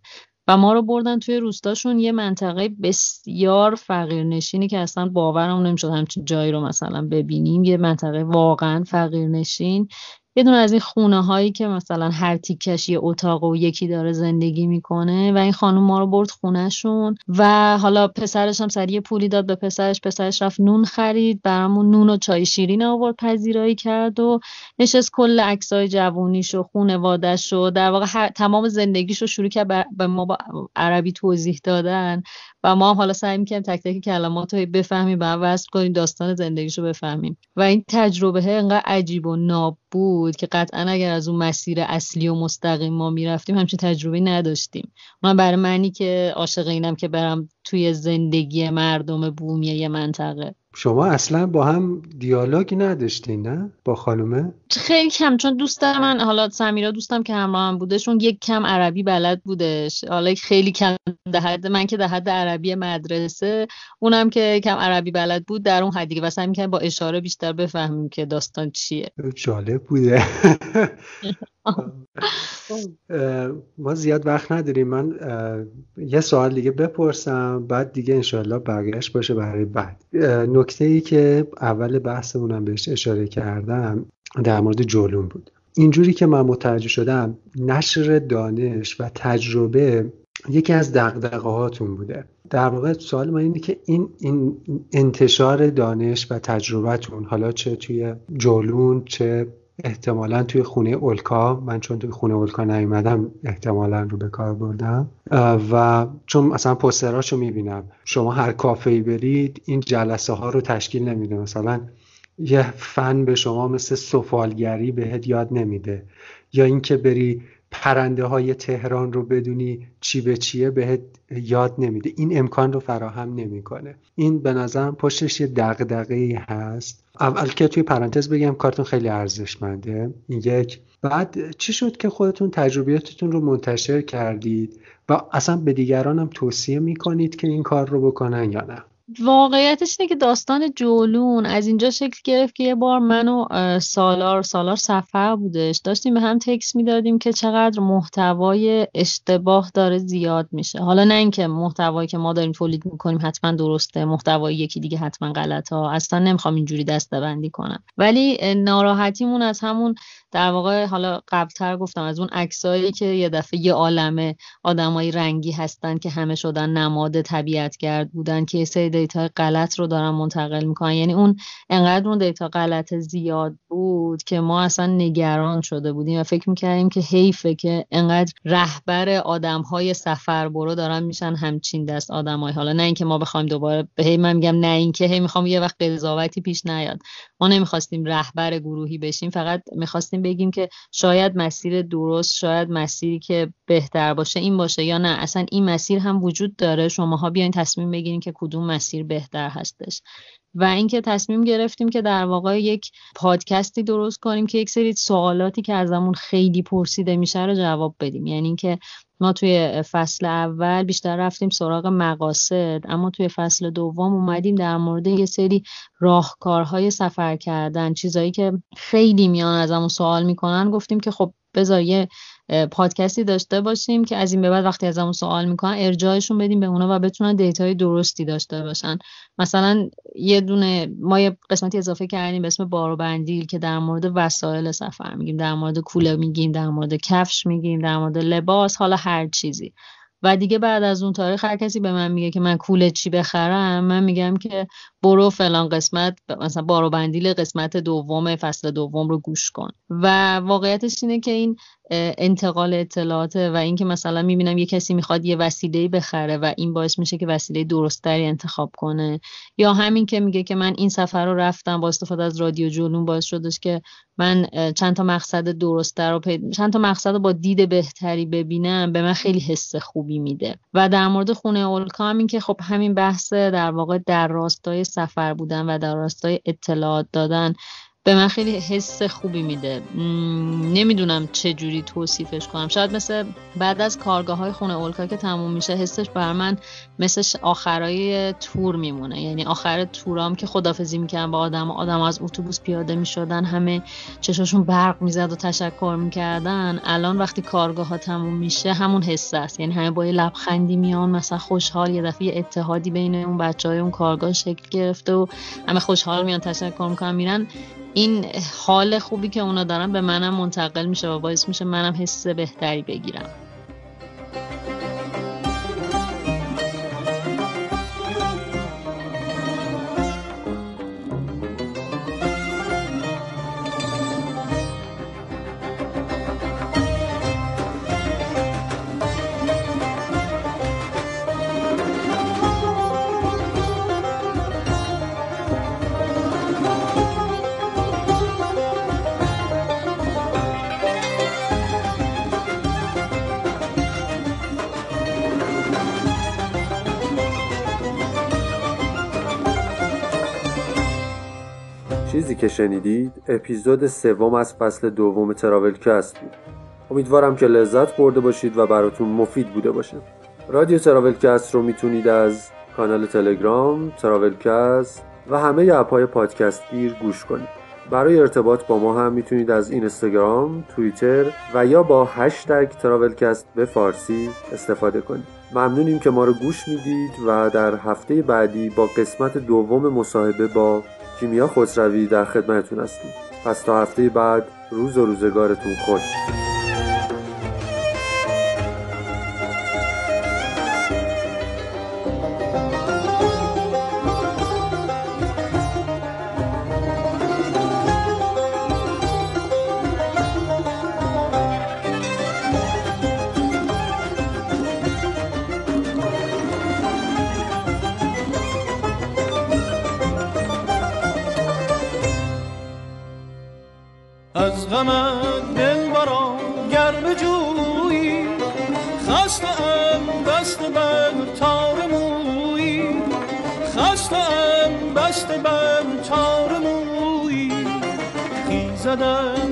و ما رو بردن توی روستاشون یه منطقه بسیار فقیرنشینی که اصلا باورم نمی‌شد همچین جایی رو مثلا ببینیم. یه منطقه واقعا فقیرنشین یه دونه از این خونه هایی که مثلا هر تیکش یه اتاق و یکی داره زندگی می‌کنه و این خانم ما رو برد خونهشون و حالا پسرش هم سریع پولی داد به پسرش پسرش رفت نون خرید برامون نون و چای شیرین آورد پذیرایی کرد و نشست کل عکسای جوونیش و خونوادش و در واقع تمام زندگیش رو شروع کرد به ما با عربی توضیح دادن. و ما هم حالا سعی می‌کنیم تک تک کلمات رو بفهمیم و وصل کنیم داستان زندگیش رو بفهمیم. و این تجربه انقدر عجیب و ناب بود که قطعا اگر از اون مسیر اصلی و مستقیم ما می‌رفتیم همچین تجربه نداشتیم. من برای منی که عاشق اینم که برم توی زندگی مردم بومی یه منطقه. شما اصلا با هم دیالوگی نداشتین نه؟ با خانومه؟ خیلی کم چون دوست من حالا سمیرا دوستم که همراه هم بودشون یک کم عربی بلد بودش. حالا خیلی کم ده من که در حد عربی مدرسه اونم که کم عربی بلد بود در اون حد دیگه واسه همین با اشاره بیشتر بفهمیم که داستان چیه. جالب بوده. ما زیاد وقت نداریم. من یه سوال دیگه بپرسم بعد دیگه انشالله برگشت باشه برای بعد. نکته ای که اول بحثمونم بهش اشاره کردم در مورد جولون بود. اینجوری که من متوجه شدم نشر دانش و تجربه یکی از دقدقه هاتون بوده. در واقع سوال من اینه که این, این انتشار دانش و تجربهتون حالا چه توی جولون چه احتمالا توی خونه اولکا من چون توی خونه اولکا نیومدم احتمالا رو به کار بردم. و چون مثلا پستراشو می‌بینم شما هر کافه ای برید این جلسه ها رو تشکیل نمیده. مثلا یه فن به شما مثل سفالگری بهت یاد نمیده. یا اینکه بری پرنده های تهران رو بدونی چی به چیه بهت یاد نمیده. این امکان رو فراهم نمی‌کنه. این به نظرم پشتش یه دغدغه هست. اول که توی پرانتز بگم کارتون خیلی ارزشمنده. یک بعد چی شد که خودتون تجربیاتتون رو منتشر کردید و اصلا به دیگران هم توصیه می‌کنید که این کار رو بکنن یا نه؟ واقعیتش اینه که داستان جولون از اینجا شکل گرفت که یه بار من و سالار سالار سفر بودش. داشتیم به هم تکس می‌دادیم که چقدر محتوای اشتباه داره زیاد میشه. حالا نه اینکه محتوایی که ما داریم تولید می‌کنیم حتما درسته محتوای یکی دیگه حتما غلطه ها. اصلا نمی‌خوام اینجوری دسته کنم. ولی ناراحتیمون از همون در واقع حالا قبلتر گفتم از اون عکسایی که یه دفعه یه عالمه آدمای رنگی هستن که همه شدن نماد طبیعتگرد بودن که سری دیتا غلط رو دارن منتقل می‌کنن. یعنی اون انقدر اون دیتا غلط زیاد بود که ما اصلا نگران شده بودیم و فکر می‌کردیم که حیفه که انقدر رهبر آدم های سفر برو دارن میشن همچین دست آدمای. حالا نه اینکه ما بخوایم دوباره به هی من میگم نه اینکه هی می‌خوام یه وقت قضاوتی پیش نیاد. ما نمی‌خواستیم رهبر گروهی بشیم فقط می‌خواستیم بگیم که شاید مسیر درست شاید مسیری که بهتر باشه این باشه یا نه. اصلا این مسیر هم وجود داره. شماها بیاین تصمیم بگیرین که کدوم مسیر بهتر هستش. و اینکه تصمیم گرفتیم که در واقع یک پادکستی درست کنیم که یک سری سوالاتی که ازمون خیلی پرسیده میشه رو جواب بدیم. یعنی اینکه ما توی فصل اول بیشتر رفتیم سراغ مقاصد اما توی فصل دوم اومدیم در مورد یه سری راهکارهای سفر کردن. چیزایی که خیلی میان ازمون سوال می‌کنن گفتیم که خب بذار یه پادکستی داشته باشیم که از این به بعد وقتی از همون سوال می‌کنن ارجاعشون بدیم به اونا و بتونن دیتای درستی داشته باشن. مثلا یه دونه ما یه قسمتی اضافه کردیم به اسم بارو بندیل که در مورد وسایل سفر میگیم در مورد کوله میگیم در مورد کفش میگیم در مورد لباس حالا هر چیزی. و دیگه بعد از اون تاریخ هر کسی به من میگه که من کوله چی بخرم من میگم که برو فلان قسمت مثلا بارو بندیل قسمت دوم فصل دوم رو گوش کن. و واقعیتش اینه که این انتقال اطلاعاته و اینکه مثلا می‌بینم یه کسی می‌خواد یه وسیله بخره و این باعث میشه که وسیله درستری انتخاب کنه. یا همین که میگه که من این سفر رو رفتم با استفاده از رادیو جولون باعث شدش که من چند تا مقصد درستتر رو چند تا مقصد رو با دید بهتری ببینم به من خیلی حس خوبی میده. و در مورد خونه اولکا هم این که خب همین بحث در واقع در راستای سفر بودن و در راستای اطلاعات دادن به من خیلی حس خوبی میده. نمی‌دونم چه جوری توصیفش کنم. شاید مثل بعد از کارگاه های خونه اولکا که تموم میشه حسش بر من مثل آخرای تور میمونه. یعنی آخر تورام که خدافزی می‌کنم با آدم آدم از اتوبوس پیاده می‌شدن همه چشاشون برق می‌زد و تشکر می‌کردن. الان وقتی کارگاه ها تموم میشه همون حس است. یعنی همه با یه لبخندی میان مثلا خوشحال یه دفعه اتحادی بین اون بچه های اون کارگاه شکل گرفته و همه خوشحال میان تشکر می‌کنن میرن این حال خوبی که اونا دارن به منم منتقل میشه و باعث میشه منم حس بهتری بگیرم. چیزی که شنیدید اپیزود سوم از فصل دوم تراولکست بود. امیدوارم که لذت برده باشید و براتون مفید بوده باشه. رادیو تراولکست رو می‌تونید از کانال تلگرام تراولکست و همه اپهای پادکست گیر گوش کنید. برای ارتباط با ما هم می‌تونید از اینستاگرام، توییتر و یا با هشتگ تراولکست به فارسی استفاده کنید. ممنونیم که ما رو گوش می‌دید و در هفته بعدی با قسمت دوم مصاحبه با کیمیا خسروی در خدمتتون هستیم. پس تا هفته بعد روز و روزگارتون خوش. غمت دل برا گر جویی خسته ام دست بر تار مویی. خسته ام بست بر تار مویی. خیزد از